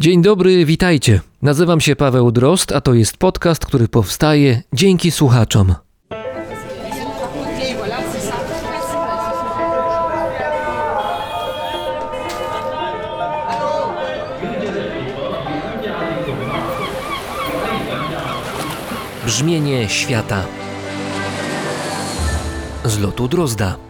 Dzień dobry, witajcie. Nazywam się Paweł Drost, a to jest podcast, który powstaje dzięki słuchaczom. Brzmienie świata z lotu Drozda.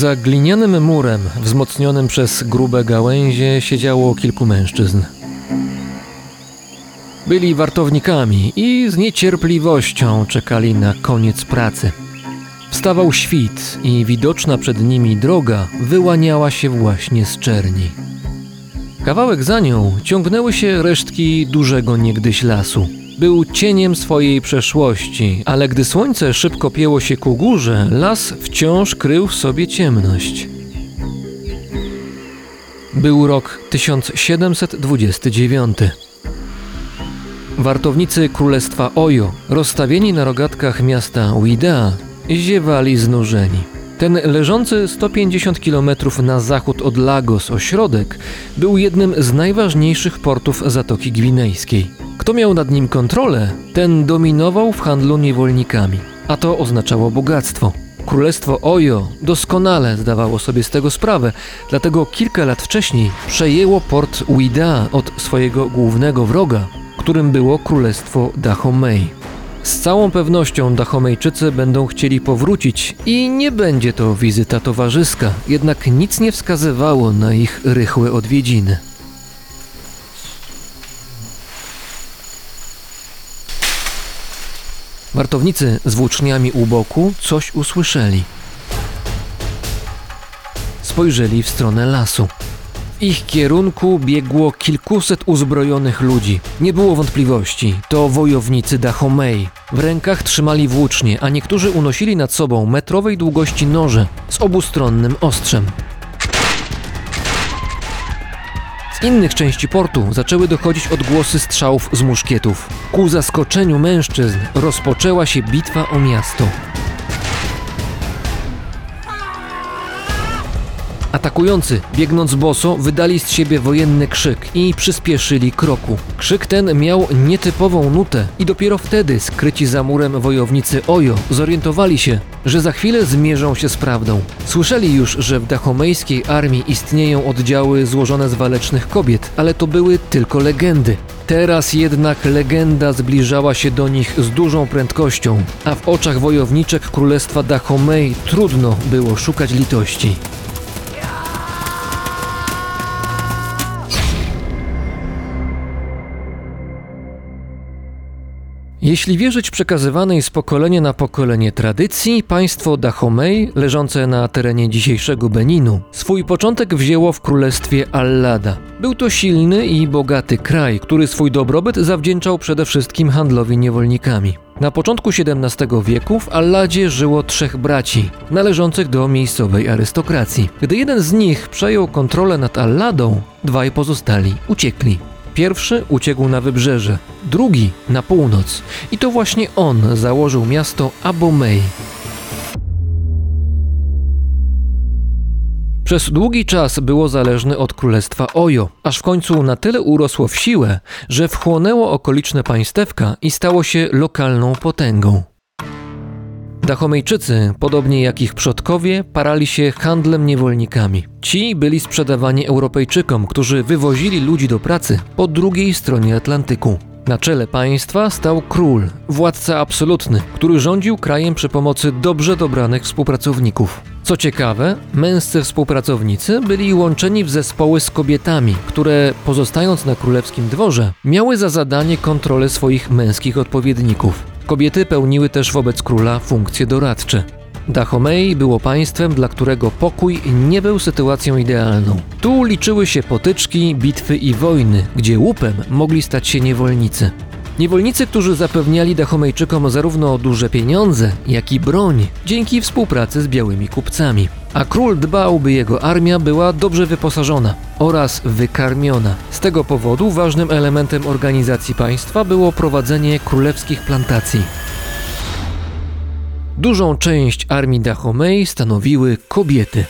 Za glinianym murem, wzmocnionym przez grube gałęzie, siedziało kilku mężczyzn. Byli wartownikami i z niecierpliwością czekali na koniec pracy. Wstawał świt i widoczna przed nimi droga wyłaniała się właśnie z czerni. Kawałek za nią ciągnęły się resztki dużego niegdyś lasu. Był cieniem swojej przeszłości, ale gdy słońce szybko pięło się ku górze, las wciąż krył w sobie ciemność. Był rok 1729. Wartownicy Królestwa Ojo, rozstawieni na rogatkach miasta Uidea, ziewali znużeni. Ten leżący 150 km na zachód od Lagos ośrodek był jednym z najważniejszych portów Zatoki Gwinejskiej. Kto miał nad nim kontrolę, ten dominował w handlu niewolnikami, a to oznaczało bogactwo. Królestwo Ojo doskonale zdawało sobie z tego sprawę, dlatego kilka lat wcześniej przejęło port Uida od swojego głównego wroga, którym było Królestwo Dahomey. Z całą pewnością Dahomejczycy będą chcieli powrócić i nie będzie to wizyta towarzyska, jednak nic nie wskazywało na ich rychłe odwiedziny. Wartownicy z włóczniami u boku coś usłyszeli. Spojrzeli w stronę lasu. W ich kierunku biegło kilkuset uzbrojonych ludzi. Nie było wątpliwości, to wojownicy Dahomey. W rękach trzymali włócznie, a niektórzy unosili nad sobą metrowej długości noże z obustronnym ostrzem. Z innych części portu zaczęły dochodzić odgłosy strzałów z muszkietów. Ku zaskoczeniu mężczyzn rozpoczęła się bitwa o miasto. Atakujący, biegnąc boso, wydali z siebie wojenny krzyk i przyspieszyli kroku. Krzyk ten miał nietypową nutę i dopiero wtedy skryci za murem wojownicy Ojo zorientowali się, że za chwilę zmierzą się z prawdą. Słyszeli już, że w dachomejskiej armii istnieją oddziały złożone z walecznych kobiet, ale to były tylko legendy. Teraz jednak legenda zbliżała się do nich z dużą prędkością, a w oczach wojowniczek królestwa Dahomey trudno było szukać litości. Jeśli wierzyć przekazywanej z pokolenia na pokolenie tradycji, państwo Dahomey, leżące na terenie dzisiejszego Beninu, swój początek wzięło w królestwie Allada. Był to silny i bogaty kraj, który swój dobrobyt zawdzięczał przede wszystkim handlowi niewolnikami. Na początku XVII wieku w Alladzie żyło trzech braci, należących do miejscowej arystokracji. Gdy jeden z nich przejął kontrolę nad Alladą, dwaj pozostali uciekli. Pierwszy uciekł na wybrzeże, drugi na północ i to właśnie on założył miasto Abomey. Przez długi czas było zależny od królestwa Ojo, aż w końcu na tyle urosło w siłę, że wchłonęło okoliczne państewka i stało się lokalną potęgą. Dachomejczycy, podobnie jak ich przodkowie, parali się handlem niewolnikami. Ci byli sprzedawani Europejczykom, którzy wywozili ludzi do pracy po drugiej stronie Atlantyku. Na czele państwa stał król, władca absolutny, który rządził krajem przy pomocy dobrze dobranych współpracowników. Co ciekawe, męscy współpracownicy byli łączeni w zespoły z kobietami, które, pozostając na królewskim dworze, miały za zadanie kontrolę swoich męskich odpowiedników. Kobiety pełniły też wobec króla funkcje doradcze. Dahomey było państwem, dla którego pokój nie był sytuacją idealną. Tu liczyły się potyczki, bitwy i wojny, gdzie łupem mogli stać się niewolnicy. Niewolnicy, którzy zapewniali Dachomejczykom zarówno duże pieniądze, jak i broń dzięki współpracy z białymi kupcami. A król dbał, by jego armia była dobrze wyposażona oraz wykarmiona. Z tego powodu ważnym elementem organizacji państwa było prowadzenie królewskich plantacji. Dużą część armii Dahomey stanowiły kobiety.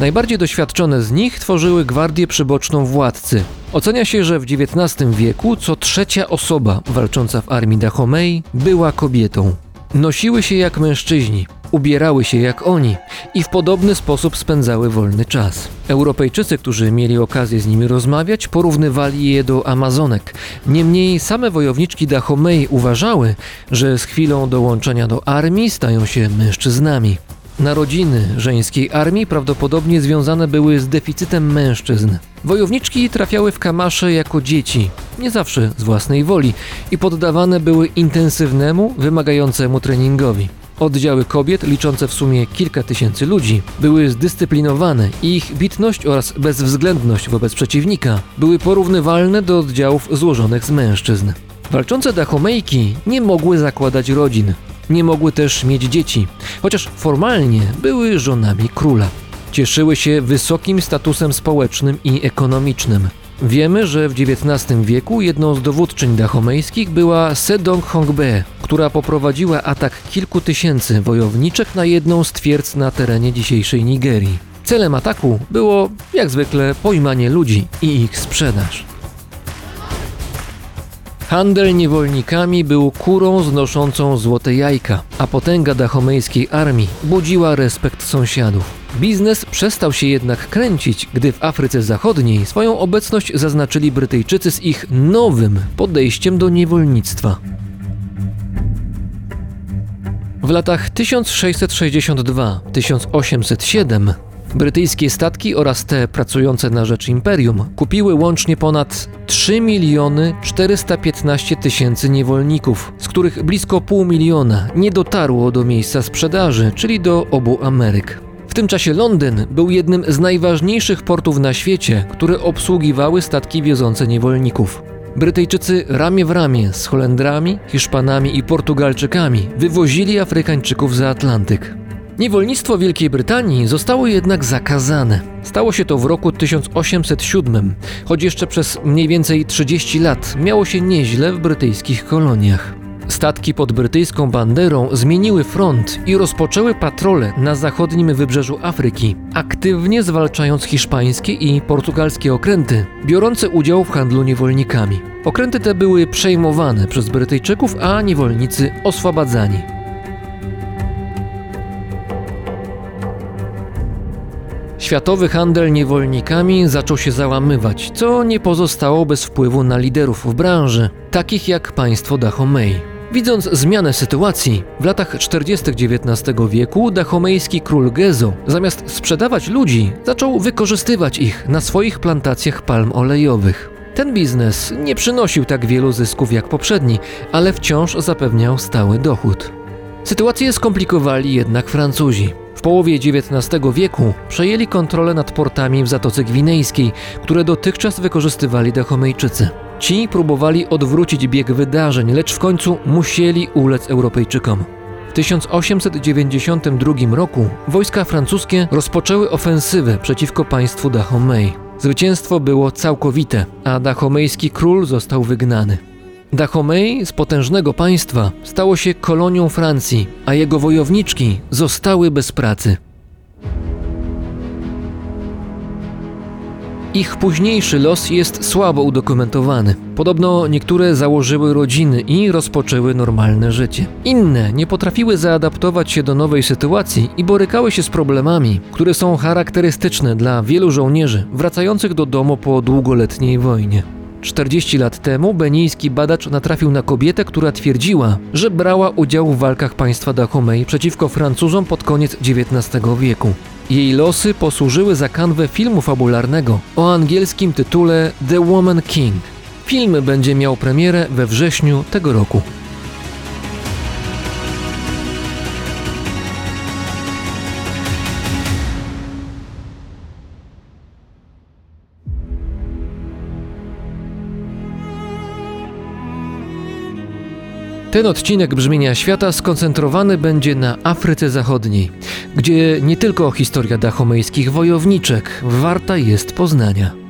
Najbardziej doświadczone z nich tworzyły gwardię przyboczną władcy. Ocenia się, że w XIX wieku co trzecia osoba walcząca w armii Dahomey była kobietą. Nosiły się jak mężczyźni, ubierały się jak oni i w podobny sposób spędzały wolny czas. Europejczycy, którzy mieli okazję z nimi rozmawiać, porównywali je do Amazonek. Niemniej same wojowniczki Dahomey uważały, że z chwilą dołączenia do armii stają się mężczyznami. Narodziny żeńskiej armii prawdopodobnie związane były z deficytem mężczyzn. Wojowniczki trafiały w kamasze jako dzieci, nie zawsze z własnej woli, i poddawane były intensywnemu, wymagającemu treningowi. Oddziały kobiet, liczące w sumie kilka tysięcy ludzi, były zdyscyplinowane i ich bitność oraz bezwzględność wobec przeciwnika były porównywalne do oddziałów złożonych z mężczyzn. Walczące Dahomejki nie mogły zakładać rodzin, nie mogły też mieć dzieci, chociaż formalnie były żonami króla. Cieszyły się wysokim statusem społecznym i ekonomicznym. Wiemy, że w XIX wieku jedną z dowódczyń dahomejskich była Sedong Hongbe, która poprowadziła atak kilku tysięcy wojowniczek na jedną z twierdz na terenie dzisiejszej Nigerii. Celem ataku było, jak zwykle, pojmanie ludzi i ich sprzedaż. Handel niewolnikami był kurą znoszącą złote jajka, a potęga dahomejskiej armii budziła respekt sąsiadów. Biznes przestał się jednak kręcić, gdy w Afryce Zachodniej swoją obecność zaznaczyli Brytyjczycy z ich nowym podejściem do niewolnictwa. W latach 1662-1807 brytyjskie statki oraz te pracujące na rzecz imperium kupiły łącznie ponad 3 miliony 415 tysięcy niewolników, z których blisko pół miliona nie dotarło do miejsca sprzedaży, czyli do obu Ameryk. W tym czasie Londyn był jednym z najważniejszych portów na świecie, które obsługiwały statki wiozące niewolników. Brytyjczycy ramię w ramię z Holendrami, Hiszpanami i Portugalczykami wywozili Afrykańczyków za Atlantyk. Niewolnictwo Wielkiej Brytanii zostało jednak zakazane. Stało się to w roku 1807, choć jeszcze przez mniej więcej 30 lat miało się nieźle w brytyjskich koloniach. Statki pod brytyjską banderą zmieniły front i rozpoczęły patrole na zachodnim wybrzeżu Afryki, aktywnie zwalczając hiszpańskie i portugalskie okręty, biorące udział w handlu niewolnikami. Okręty te były przejmowane przez Brytyjczyków, a niewolnicy oswobadzani. Światowy handel niewolnikami zaczął się załamywać, co nie pozostało bez wpływu na liderów w branży, takich jak państwo Dahomey. Widząc zmianę sytuacji, w latach 40. XIX wieku dahomejski król Gezo, zamiast sprzedawać ludzi, zaczął wykorzystywać ich na swoich plantacjach palm olejowych. Ten biznes nie przynosił tak wielu zysków jak poprzedni, ale wciąż zapewniał stały dochód. Sytuację skomplikowali jednak Francuzi. W połowie XIX wieku przejęli kontrolę nad portami w Zatoce Gwinejskiej, które dotychczas wykorzystywali Dahomejczycy. Ci próbowali odwrócić bieg wydarzeń, lecz w końcu musieli ulec Europejczykom. W 1892 roku wojska francuskie rozpoczęły ofensywę przeciwko państwu Dahomey. Zwycięstwo było całkowite, a dahomejski król został wygnany. Dahomey z potężnego państwa stało się kolonią Francji, a jego wojowniczki zostały bez pracy. Ich późniejszy los jest słabo udokumentowany. Podobno niektóre założyły rodziny i rozpoczęły normalne życie. Inne nie potrafiły zaadaptować się do nowej sytuacji i borykały się z problemami, które są charakterystyczne dla wielu żołnierzy wracających do domu po długoletniej wojnie. 40 lat temu benijski badacz natrafił na kobietę, która twierdziła, że brała udział w walkach państwa Dahomey przeciwko Francuzom pod koniec XIX wieku. Jej losy posłużyły za kanwę filmu fabularnego o angielskim tytule The Woman King. Film będzie miał premierę we wrześniu tego roku. Ten odcinek brzmienia świata skoncentrowany będzie na Afryce Zachodniej, gdzie nie tylko historia dachomejskich wojowniczek warta jest poznania.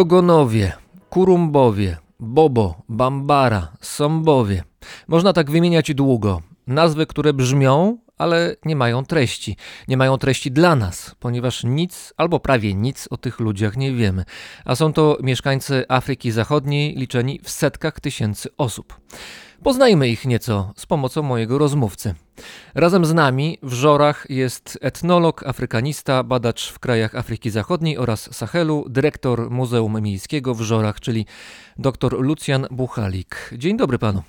Dogonowie, Kurumbowie, Bobo, Bambara, Sombowie. Można tak wymieniać długo. Nazwy, które brzmią, ale nie mają treści. Nie mają treści dla nas, ponieważ nic albo prawie nic o tych ludziach nie wiemy. A są to mieszkańcy Afryki Zachodniej, liczeni w setkach tysięcy osób. Poznajmy ich nieco z pomocą mojego rozmówcy. Razem z nami w Żorach jest etnolog, afrykanista, badacz w krajach Afryki Zachodniej oraz Sahelu, dyrektor Muzeum Miejskiego w Żorach, czyli dr Lucjan Buchalik. Dzień dobry panu.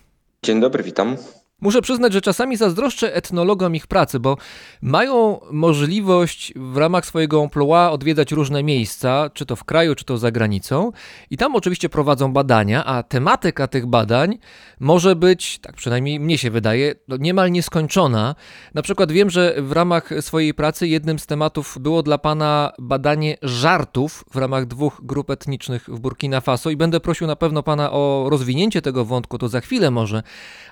Dzień dobry, witam. Muszę przyznać, że czasami zazdroszczę etnologom ich pracy, bo mają możliwość w ramach swojego emploi odwiedzać różne miejsca, czy to w kraju, czy to za granicą, i tam oczywiście prowadzą badania, a tematyka tych badań może być, tak przynajmniej mnie się wydaje, no niemal nieskończona. Na przykład wiem, że w ramach swojej pracy jednym z tematów było dla pana badanie żartów w ramach dwóch grup etnicznych w Burkina Faso i będę prosił na pewno pana o rozwinięcie tego wątku, to za chwilę może,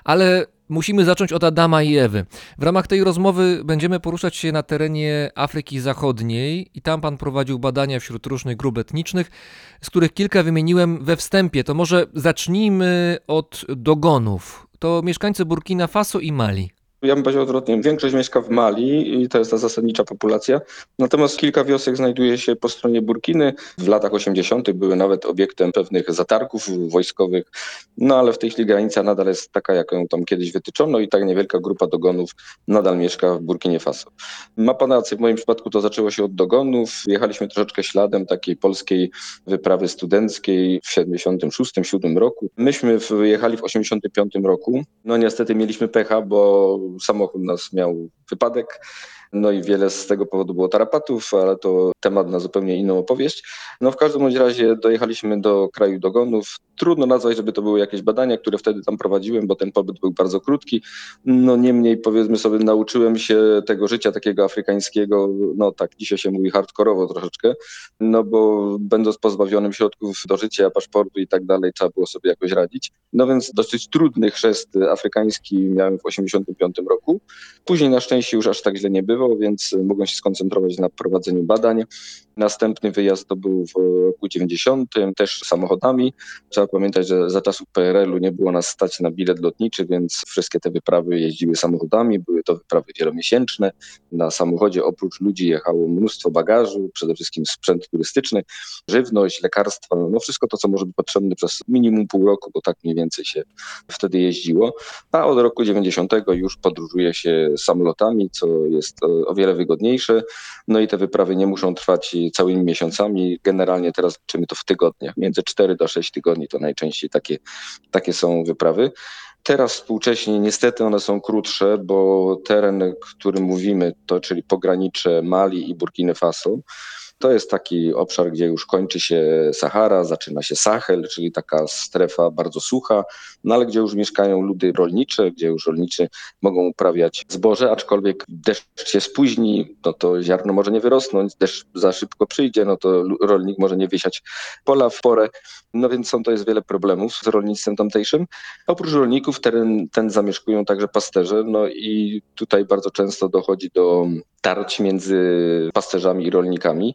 ale Musimy zacząć od Adama i Ewy. W ramach tej rozmowy będziemy poruszać się na terenie Afryki Zachodniej i tam pan prowadził badania wśród różnych grup etnicznych, z których kilka wymieniłem we wstępie. To może zacznijmy od dogonów. To mieszkańcy Burkina Faso i Mali. Ja bym powiedział odwrotnie. Większość mieszka w Mali i to jest ta zasadnicza populacja. Natomiast kilka wiosek znajduje się po stronie Burkiny. W latach 80. były nawet obiektem pewnych zatargów wojskowych. No ale w tej chwili granica nadal jest taka, jak ją tam kiedyś wytyczono i tak niewielka grupa dogonów nadal mieszka w Burkinie Faso. Ma pan rację, w moim przypadku to zaczęło się od dogonów. Jechaliśmy troszeczkę śladem takiej polskiej wyprawy studenckiej w 76-7 roku. Myśmy wyjechali w 85 roku. No niestety mieliśmy pecha, bo samochód nas miał wypadek. No i wiele z tego powodu było tarapatów, ale to temat na zupełnie inną opowieść. No w każdym razie dojechaliśmy do kraju dogonów. Trudno nazwać, żeby to były jakieś badania, które wtedy tam prowadziłem, bo ten pobyt był bardzo krótki. No niemniej powiedzmy sobie, nauczyłem się tego życia takiego afrykańskiego, no tak dzisiaj się mówi hardkorowo troszeczkę, no bo będąc pozbawionym środków do życia, paszportu i tak dalej, trzeba było sobie jakoś radzić. No więc dosyć trudny chrzest afrykański miałem w 85 roku. Później na szczęście już aż tak źle nie było, więc mogłem się skoncentrować na prowadzeniu badań. Następny wyjazd to był w roku 90, też samochodami. Trzeba pamiętać, że za czasów PRL-u nie było nas stać na bilet lotniczy, więc wszystkie te wyprawy jeździły samochodami. Były to wyprawy wielomiesięczne. Na samochodzie oprócz ludzi jechało mnóstwo bagażu, przede wszystkim sprzęt turystyczny, żywność, lekarstwa, no wszystko to, co może być potrzebne przez minimum pół roku, bo tak mniej więcej się wtedy jeździło. A od roku 90 już podróżuje się samolotami, co jest o wiele wygodniejsze. No i te wyprawy nie muszą trwać całymi miesiącami. Generalnie teraz liczymy to w tygodniach. Między 4 do 6 tygodni to najczęściej takie, takie są wyprawy. Teraz współcześnie niestety one są krótsze, bo teren, który mówimy, to czyli pogranicze Mali i Burkiny Faso, to jest taki obszar, gdzie już kończy się Sahara, zaczyna się Sahel, czyli taka strefa bardzo sucha, no ale gdzie już mieszkają ludy rolnicze, gdzie już rolniczy mogą uprawiać zboże, aczkolwiek deszcz się spóźni, no to ziarno może nie wyrosnąć, deszcz za szybko przyjdzie, no to rolnik może nie wysiać pola w porę. No więc są to jest wiele problemów z rolnictwem tamtejszym. Oprócz rolników teren ten zamieszkują także pasterze, no i tutaj bardzo często dochodzi do tarć między pasterzami i rolnikami.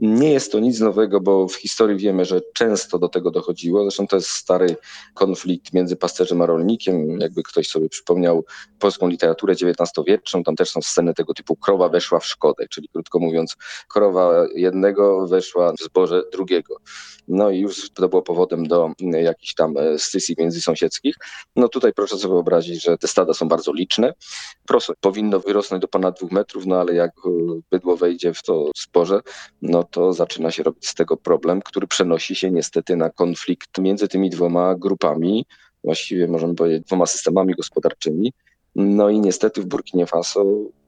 Nie jest to nic nowego, bo w historii wiemy, że często do tego dochodziło. Zresztą to jest stary konflikt między pasterzem a rolnikiem. Jakby ktoś sobie przypomniał polską literaturę XIX-wieczną, tam też są sceny tego typu krowa weszła w szkodę, czyli krótko mówiąc, krowa jednego weszła w zboże drugiego. No i już to było powodem do jakichś tam scysji międzysąsiedzkich. No tutaj proszę sobie wyobrazić, że te stada są bardzo liczne. Prosto powinno wyrosnąć do ponad dwóch metrów, no ale jak bydło wejdzie w to zboże, no to zaczyna się robić z tego problem, który przenosi się niestety na konflikt między tymi dwoma grupami, właściwie możemy powiedzieć dwoma systemami gospodarczymi. No i niestety w Burkinie Faso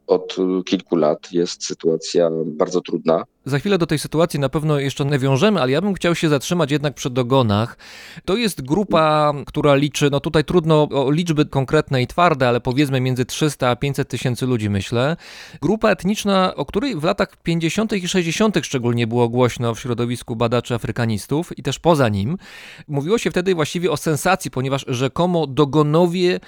od kilku lat jest sytuacja bardzo trudna. Za chwilę do tej sytuacji na pewno jeszcze nawiążemy, ale ja bym chciał się zatrzymać jednak przy dogonach. To jest grupa, która liczy, no tutaj trudno o liczby konkretne i twarde, ale powiedzmy między 300 a 500 tysięcy ludzi, myślę. Grupa etniczna, o której w latach 50. i 60. szczególnie było głośno w środowisku badaczy afrykanistów i też poza nim. Mówiło się wtedy właściwie o sensacji, ponieważ rzekomo dogonowie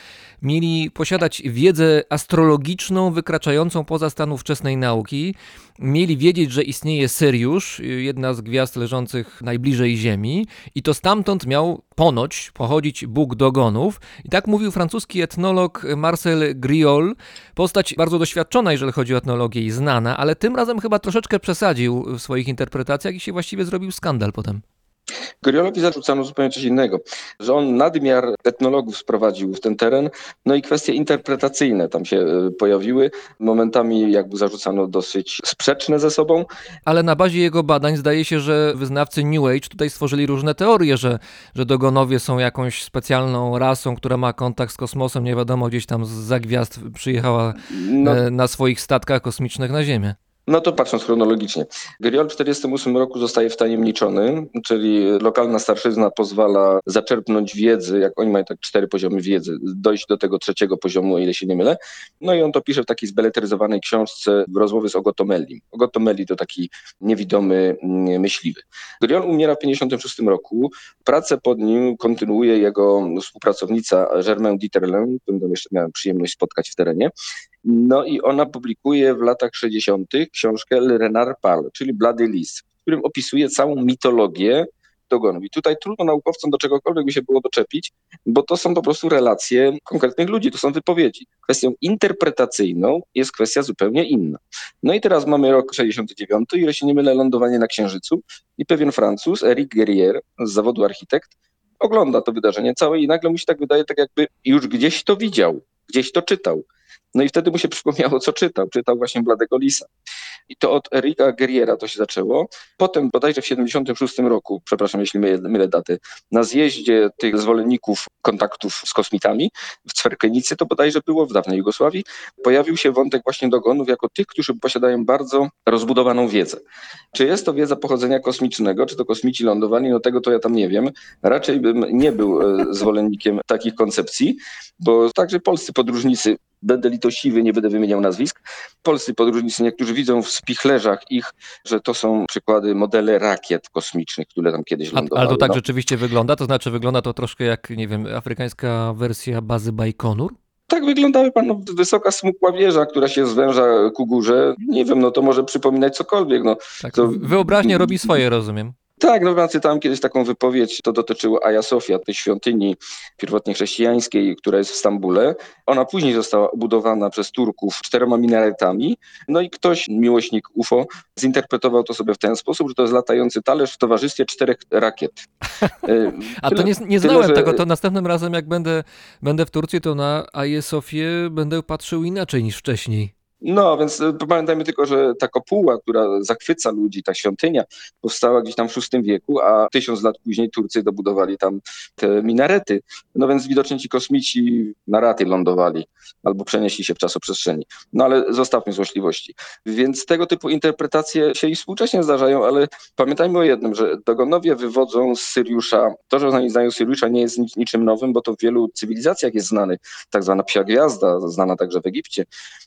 mieli posiadać wiedzę astrologiczną wykraczającą poza stan ówczesnej nauki. Mieli wiedzieć, że istnieje Syriusz, jedna z gwiazd leżących najbliżej Ziemi, i to stamtąd miał ponoć pochodzić Bóg dogonów. I tak mówił francuski etnolog Marcel Griol, postać bardzo doświadczona, jeżeli chodzi o etnologię i znana, ale tym razem chyba troszeczkę przesadził w swoich interpretacjach i się właściwie zrobił skandal potem. Goriolowi zarzucano zupełnie coś innego, że on nadmiar etnologów sprowadził w ten teren, no i kwestie interpretacyjne tam się pojawiły. Momentami jakby zarzucano dosyć sprzeczne ze sobą. Ale na bazie jego badań zdaje się, że wyznawcy New Age tutaj stworzyli różne teorie, że, że dogonowie są jakąś specjalną rasą, która ma kontakt z kosmosem, nie wiadomo, gdzieś tam za gwiazd przyjechała No, na swoich statkach kosmicznych na Ziemię. No to patrząc chronologicznie. Griol w 1948 roku zostaje wtajemniczony, czyli lokalna starszyzna pozwala zaczerpnąć wiedzy, jak oni mają tak cztery poziomy wiedzy, dojść do tego trzeciego poziomu, o ile się nie mylę. No i on to pisze w takiej zbeletryzowanej książce w rozmowie z Ogotomellim. Ogotomelli to taki niewidomy mm, myśliwy. Griol umiera w 1956 roku. Pracę pod nim kontynuuje jego współpracownica Germaine Dieterlen, którą jeszcze miałem przyjemność spotkać w terenie. No i ona publikuje w latach 60. książkę Le Renard Parle, czyli Blady Lis, w którym opisuje całą mitologię dogonów. I tutaj trudno naukowcom do czegokolwiek by się było doczepić, bo to są po prostu relacje konkretnych ludzi, to są wypowiedzi. Kwestią interpretacyjną jest kwestia zupełnie inna. No i teraz mamy rok 69, i jeśli nie mylę, lądowanie na Księżycu i pewien Francuz, Eric Guerrier, z zawodu architekt, ogląda to wydarzenie całe i nagle mu się tak wydaje, tak jakby już gdzieś to widział, gdzieś to czytał. No i wtedy mu się przypomniało, co czytał. Czytał właśnie Bladego Lisa. I to od Erika Guerriera to się zaczęło. Potem bodajże w 76 roku, przepraszam jeśli mylę, mylę daty, na zjeździe tych zwolenników kontaktów z kosmitami w Cwerkenicy, to bodajże było w dawnej Jugosławii, pojawił się wątek właśnie dogonów jako tych, którzy posiadają bardzo rozbudowaną wiedzę. Czy jest to wiedza pochodzenia kosmicznego, czy to kosmici lądowali, no tego to ja tam nie wiem. Raczej bym nie był e, zwolennikiem takich koncepcji, bo także polscy podróżnicy będę litościwy, nie będę wymieniał nazwisk. Polscy podróżnicy, niektórzy widzą w spichlerzach ich, że to są przykłady, modele rakiet kosmicznych, które tam kiedyś A, lądowały. ale to tak No, rzeczywiście wygląda? To znaczy wygląda to troszkę jak, nie wiem, afrykańska wersja bazy Bajkonur? Tak wyglądały pan, no, wysoka smukła wieża, która się zwęża ku górze. Nie wiem, no to może przypominać cokolwiek. No, Tak, To- wyobraźnia robi swoje, rozumiem. Tak, no czytałem kiedyś taką wypowiedź, to dotyczyło Aja Sofia, tej świątyni pierwotnie chrześcijańskiej, która jest w Stambule. Ona później została obudowana przez Turków czterema minaretami. No i ktoś, miłośnik UFO, zinterpretował to sobie w ten sposób, że to jest latający talerz w towarzystwie czterech rakiet. E, A to tyle- nie, nie tyle, znałem że- tego, to następnym razem jak będę, będę w Turcji, to na Aję Sofię będę patrzył inaczej niż wcześniej. No, więc e, pamiętajmy tylko, że ta kopuła, która zachwyca ludzi, ta świątynia, powstała gdzieś tam w VI wieku, a tysiąc lat później Turcy dobudowali tam te minarety. No więc widocznie ci kosmici na raty lądowali albo przenieśli się w czasoprzestrzeni. No ale zostawmy złośliwości. Więc tego typu interpretacje się i współcześnie zdarzają, ale pamiętajmy o jednym, że dogonowie wywodzą z Syriusza, to, że oni znają Syriusza nie jest nic, niczym nowym, bo to w wielu cywilizacjach jest znany, tak zwana psia gwiazda, znana także w Egipcie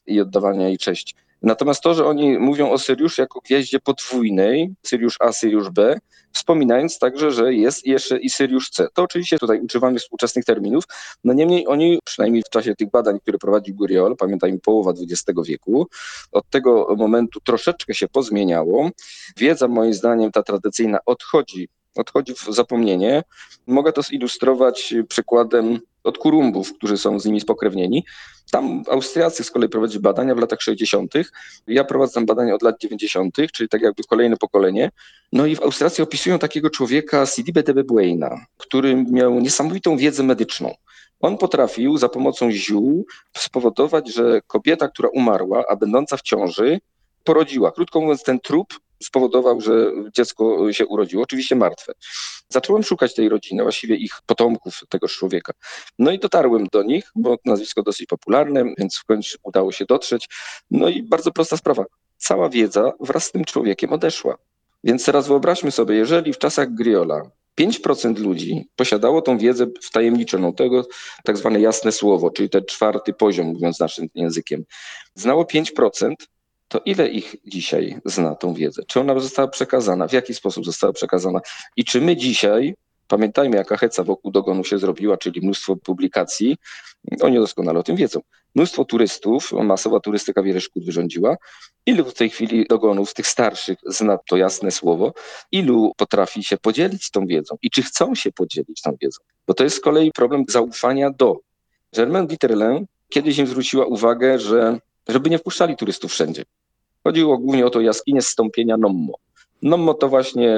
i jej cześć. Natomiast to, że oni mówią o Syriuszu jako gwieździe podwójnej, Syriusz A, Syriusz B, wspominając także, że jest jeszcze i Syriusz C. To oczywiście tutaj używamy współczesnych terminów, no niemniej oni, przynajmniej w czasie tych badań, które prowadził Guriol, pamiętajmy połowa XX wieku, od tego momentu troszeczkę się pozmieniało. Wiedza moim zdaniem ta tradycyjna odchodzi, odchodzi w zapomnienie. Mogę to zilustrować przykładem od Kurumbów, którzy są z nimi spokrewnieni. Tam Austriacy z kolei prowadzili badania w latach 60. Ja prowadzę tam badania od lat 90., czyli tak jakby kolejne pokolenie. No i w Austracji opisują takiego człowieka Sidibe Tebebwaina, który miał niesamowitą wiedzę medyczną. On potrafił za pomocą ziół spowodować, że kobieta, która umarła, a będąca w ciąży, porodziła. Krótko mówiąc, ten trup spowodował, że dziecko się urodziło, oczywiście martwe. Zacząłem szukać tej rodziny, właściwie ich potomków, tegoż człowieka. No i dotarłem do nich, bo nazwisko dosyć popularne, więc w końcu udało się dotrzeć. No i bardzo prosta sprawa. Cała wiedza wraz z tym człowiekiem odeszła. Więc teraz wyobraźmy sobie, jeżeli w czasach Griola 5% ludzi posiadało tą wiedzę wtajemniczoną, tego tak zwane jasne słowo, czyli ten czwarty poziom, mówiąc naszym językiem, znało 5%, to ile ich dzisiaj zna tą wiedzę? Czy ona została przekazana? W jaki sposób została przekazana? I czy my dzisiaj, pamiętajmy jaka heca wokół dogonu się zrobiła, czyli mnóstwo publikacji, oni doskonale o tym wiedzą. Mnóstwo turystów, masowa turystyka wiele szkód wyrządziła. Ilu w tej chwili dogonów, tych starszych, zna to jasne słowo? Ilu potrafi się podzielić tą wiedzą? I czy chcą się podzielić tą wiedzą? Bo to jest z kolei problem zaufania do. Germaine Dieterlen kiedyś im zwróciła uwagę, że żeby nie wpuszczali turystów wszędzie. Chodziło głównie o to jaskinie zstąpienia Nommo. Nommo to właśnie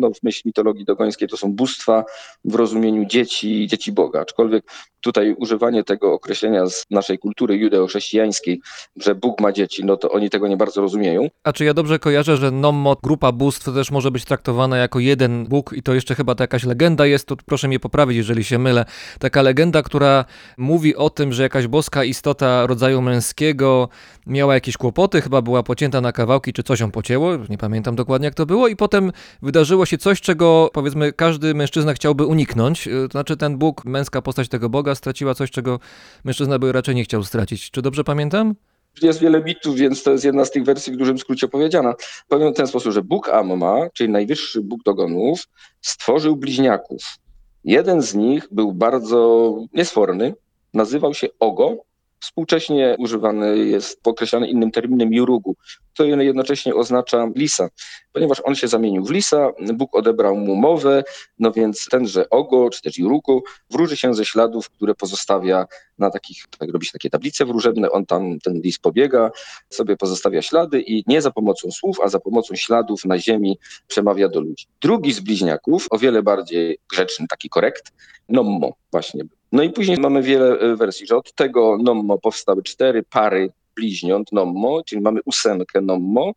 no, w myśl mitologii dogońskiej to są bóstwa w rozumieniu dzieci, dzieci Boga. Aczkolwiek tutaj używanie tego określenia z naszej kultury judeo-chrześcijańskiej, że Bóg ma dzieci, no to oni tego nie bardzo rozumieją. A czy ja dobrze kojarzę, że Nommo, grupa bóstw, też może być traktowana jako jeden Bóg i to jeszcze chyba to jakaś legenda jest, to proszę mnie poprawić, jeżeli się mylę. Taka legenda, która mówi o tym, że jakaś boska istota rodzaju męskiego miała jakieś kłopoty, chyba była pocięta na kawałki, czy coś ją pocięło, nie pamiętam dokładnie jak to było i potem wydarzyło się coś, czego powiedzmy każdy mężczyzna chciałby uniknąć, Y, to znaczy ten Bóg, męska postać tego Boga straciła coś, czego mężczyzna by raczej nie chciał stracić. Czy dobrze pamiętam? Jest wiele mitów, więc to jest jedna z tych wersji w dużym skrócie opowiedziana. Powiem w ten sposób, że Bóg Amma, czyli najwyższy Bóg dogonów, stworzył bliźniaków. Jeden z nich był bardzo niesforny, nazywał się Ogo, Współcześnie używany jest, określany innym terminem jurugu, to jednocześnie oznacza lisa, ponieważ on się zamienił w lisa, Bóg odebrał mu mowę, no więc tenże ogo, czy też jurugu, wróży się ze śladów, które pozostawia na takich, tak robi się takie tablice wróżebne, on tam, ten lis pobiega, sobie pozostawia ślady i nie za pomocą słów, a za pomocą śladów na ziemi przemawia do ludzi. Drugi z bliźniaków, o wiele bardziej grzeczny, taki korekt, Nommo właśnie. No i później mamy wiele e, wersji, że od tego Nommo powstały cztery pary bliźniąt Nommo, czyli mamy ósemkę Nommo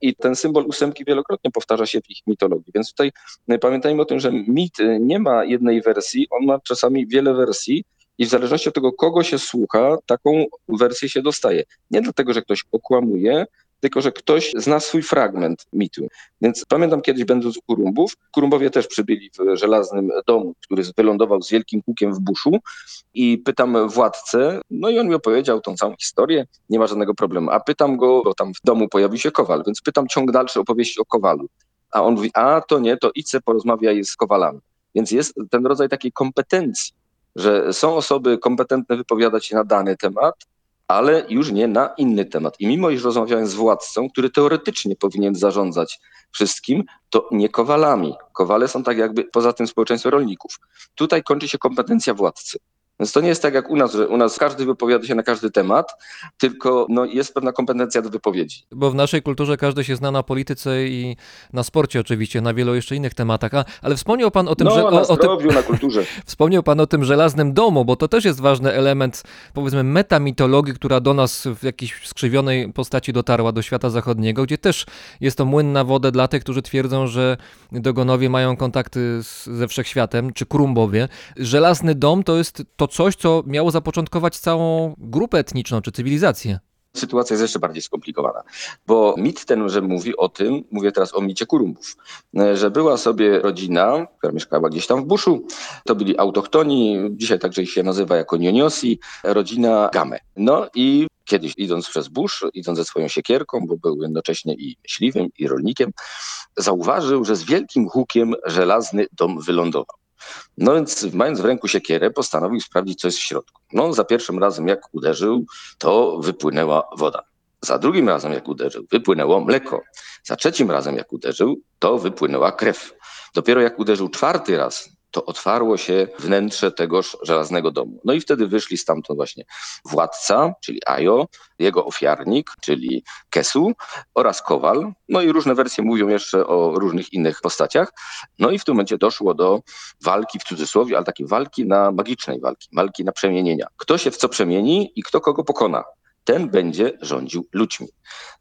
i ten symbol ósemki wielokrotnie powtarza się w ich mitologii. Więc tutaj e, pamiętajmy o tym, że mit e, nie ma jednej wersji, on ma czasami wiele wersji i w zależności od tego, kogo się słucha, taką wersję się dostaje. Nie dlatego, że ktoś okłamuje, tylko że ktoś zna swój fragment mitu. Więc pamiętam kiedyś będąc u Kurumbów, Kurumbowie też przybyli w żelaznym domu, który wylądował z wielkim hukiem w buszu i pytam władcę, no i on mi opowiedział tą całą historię, nie ma żadnego problemu. A pytam go, bo tam w domu pojawił się kowal, więc pytam ciąg dalszy opowieści o kowalu. A on mówi, a to nie, to se porozmawiaj z kowalami. Więc jest ten rodzaj takiej kompetencji, że są osoby kompetentne wypowiadać się na dany temat, ale już nie na inny temat. I mimo, iż rozmawiałem z władcą, który teoretycznie powinien zarządzać wszystkim, to nie kowalami. Kowale są tak jakby poza tym społeczeństwem rolników. Tutaj kończy się kompetencja władcy. Więc to nie jest tak jak u nas, że u nas każdy wypowiada się na każdy temat, tylko no, jest pewna kompetencja do wypowiedzi. Bo w naszej kulturze każdy się zna na polityce i na sporcie oczywiście, na wielu jeszcze innych tematach. A, ale wspomniał pan o tym, No, że... na O, o tym, zdrowiu, na kulturze. Wspomniał Pan o tym żelaznym domu, bo to też jest ważny element, powiedzmy, metamitologii, która do nas w jakiejś skrzywionej postaci dotarła do świata zachodniego, gdzie też jest to młyn na wodę dla tych, którzy twierdzą, że Dogonowie mają kontakty z, ze wszechświatem, czy Kurumbowie. Żelazny dom to jest to coś, co miało zapoczątkować całą grupę etniczną, czy cywilizację. Sytuacja jest jeszcze bardziej skomplikowana, bo mit ten, że mówi o tym, mówię teraz o micie Kurumbów, że była sobie rodzina, która mieszkała gdzieś tam w buszu, to byli autochtoni, dzisiaj także ich się nazywa jako Nioniosi, rodzina Game. No i kiedyś idąc przez busz, idąc ze swoją siekierką, bo był jednocześnie i myśliwym, i rolnikiem, zauważył, że z wielkim hukiem żelazny dom wylądował. No więc mając w ręku siekierę, postanowił sprawdzić, co jest w środku. No za pierwszym razem jak uderzył, to wypłynęła woda. Za drugim razem jak uderzył, wypłynęło mleko. Za trzecim razem jak uderzył, to wypłynęła krew. Dopiero jak uderzył czwarty raz, to otwarło się wnętrze tegoż żelaznego domu. No i wtedy wyszli stamtąd właśnie władca, czyli Ajo, jego ofiarnik, czyli Kesu oraz Kowal. No i różne wersje mówią jeszcze o różnych innych postaciach. No i w tym momencie doszło do walki w cudzysłowie, ale takiej walki na magicznej walki, walki na przemienienia. Kto się w co przemieni i kto kogo pokona. Ten będzie rządził ludźmi.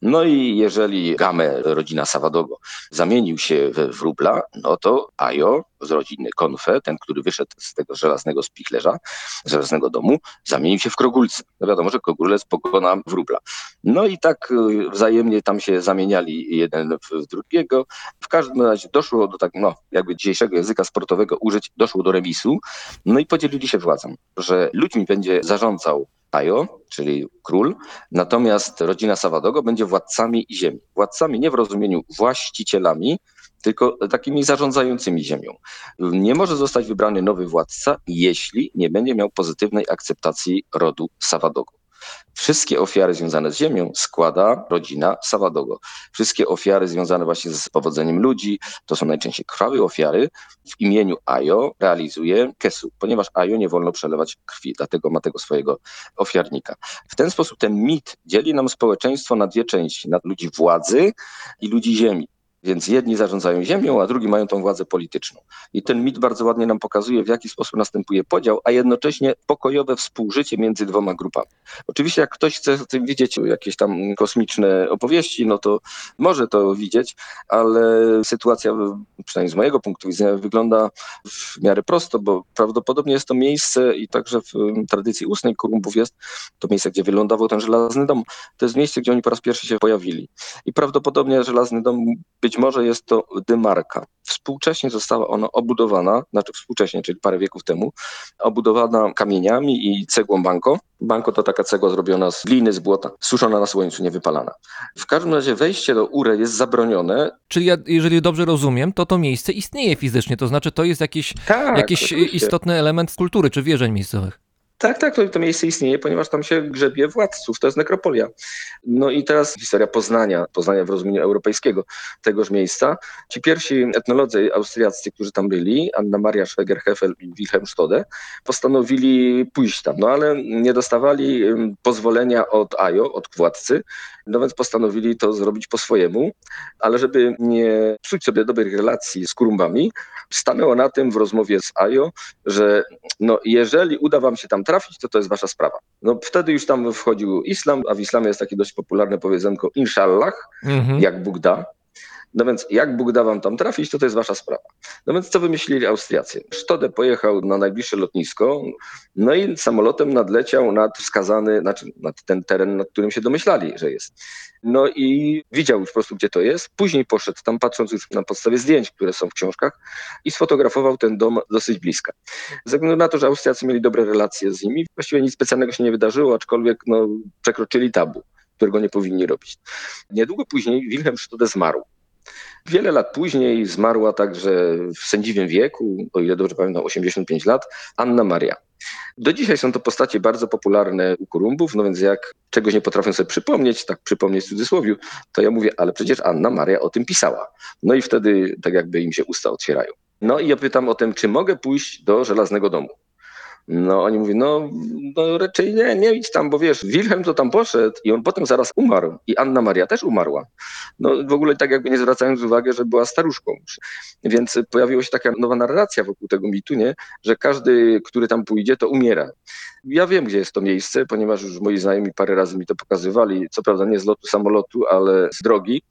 No i jeżeli Game, rodzina Sawadogo, zamienił się we wróbla, no to Ajo z rodziny Konfe, ten, który wyszedł z tego żelaznego spichlerza, żelaznego domu, zamienił się w krogulce. No wiadomo, że krogulec pokona wróbla. No i tak y, wzajemnie tam się zamieniali jeden w w drugiego. W każdym razie doszło do tak, no jakby dzisiejszego języka sportowego użyć, doszło do remisu. No i podzielili się władzą, że ludźmi będzie zarządzał Ajo, czyli król, natomiast rodzina Sawadogo będzie władcami ziemi. Władcami nie w rozumieniu właścicielami, tylko takimi zarządzającymi ziemią. Nie może zostać wybrany nowy władca, jeśli nie będzie miał pozytywnej akceptacji rodu Sawadogo. Wszystkie ofiary związane z ziemią składa rodzina Sawadogo. Wszystkie ofiary związane właśnie z powodzeniem ludzi, to są najczęściej krwawe ofiary, w imieniu Ajo realizuje Kesu, ponieważ Ajo nie wolno przelewać krwi, dlatego ma tego swojego ofiarnika. W ten sposób ten mit dzieli nam społeczeństwo na dwie części, na ludzi władzy i ludzi ziemi. Więc jedni zarządzają ziemią, a drugi mają tą władzę polityczną. I ten mit bardzo ładnie nam pokazuje, w jaki sposób następuje podział, a jednocześnie pokojowe współżycie między dwoma grupami. Oczywiście, jak ktoś chce w tym widzieć jakieś tam kosmiczne opowieści, no to może to widzieć, ale sytuacja, przynajmniej z mojego punktu widzenia, wygląda w miarę prosto, bo prawdopodobnie jest to miejsce i także w tradycji ustnej Korumbów jest to miejsce, gdzie wylądował ten żelazny dom. To jest miejsce, gdzie oni po raz pierwszy się pojawili. I prawdopodobnie żelazny dom być może jest to Dymarka. Współcześnie została ona obudowana, znaczy współcześnie, czyli parę wieków temu, obudowana kamieniami i cegłą banko. Banko to taka cegła zrobiona z gliny, z błota, suszona na słońcu, niewypalana. W każdym razie wejście do Ure jest zabronione. Czyli ja, jeżeli dobrze rozumiem, to to miejsce istnieje fizycznie, to znaczy to jest jakiś, Tak, jakiś istotny element kultury czy wierzeń miejscowych. Tak, tak, to, to miejsce istnieje, ponieważ tam się grzebie władców, to jest nekropolia. No i teraz historia Poznania, Poznania w rozumieniu europejskiego tegoż miejsca. Ci pierwsi etnolodzy austriaccy, którzy tam byli, Anna Maria Schweger-Hefel i Wilhelm Stode, postanowili pójść tam, no ale nie dostawali pozwolenia od Ajo, od władcy, no więc postanowili to zrobić po swojemu, ale żeby nie psuć sobie dobrych relacji z Kurumbami, stanęło na tym w rozmowie z Ajo, że no jeżeli uda wam się tam trafić, to to jest wasza sprawa. No wtedy już tam wchodził islam, a w islamie jest takie dość popularne powiedzonko inshallah, Mhm. jak Bóg da. No więc jak Bóg da wam tam trafić, to to jest wasza sprawa. No więc co wymyślili Austriacy? Sztode pojechał na najbliższe lotnisko, no i samolotem nadleciał nad wskazany, znaczy nad ten teren, nad którym się domyślali, że jest. No i widział już po prostu, gdzie to jest. Później poszedł tam, patrząc już na podstawie zdjęć, które są w książkach, i sfotografował ten dom dosyć blisko. Ze względu na to, że Austriacy mieli dobre relacje z nimi, właściwie nic specjalnego się nie wydarzyło, aczkolwiek no, przekroczyli tabu, którego nie powinni robić. Niedługo później Wilhelm Stode zmarł. Wiele lat później zmarła także w sędziwym wieku, o ile dobrze pamiętam, 85 lat, Anna Maria. Do dzisiaj są to postacie bardzo popularne u Kurumbów, no więc jak czegoś nie potrafię sobie przypomnieć, tak przypomnieć w cudzysłowie, to ja mówię, ale przecież Anna Maria o tym pisała. No i wtedy tak jakby im się usta otwierają. No i ja pytam o tym, czy mogę pójść do Żelaznego Domu. No oni mówią, no, no raczej nie, nie idź tam, bo wiesz, Wilhelm to tam poszedł i on potem zaraz umarł i Anna Maria też umarła. No w ogóle tak jakby nie zwracając uwagi, że była staruszką. Więc pojawiła się taka nowa narracja wokół tego mitu, nie? że każdy, który tam pójdzie, to umiera. Ja wiem, gdzie jest to miejsce, ponieważ już moi znajomi parę razy mi to pokazywali, co prawda nie z lotu samolotu, ale z drogi,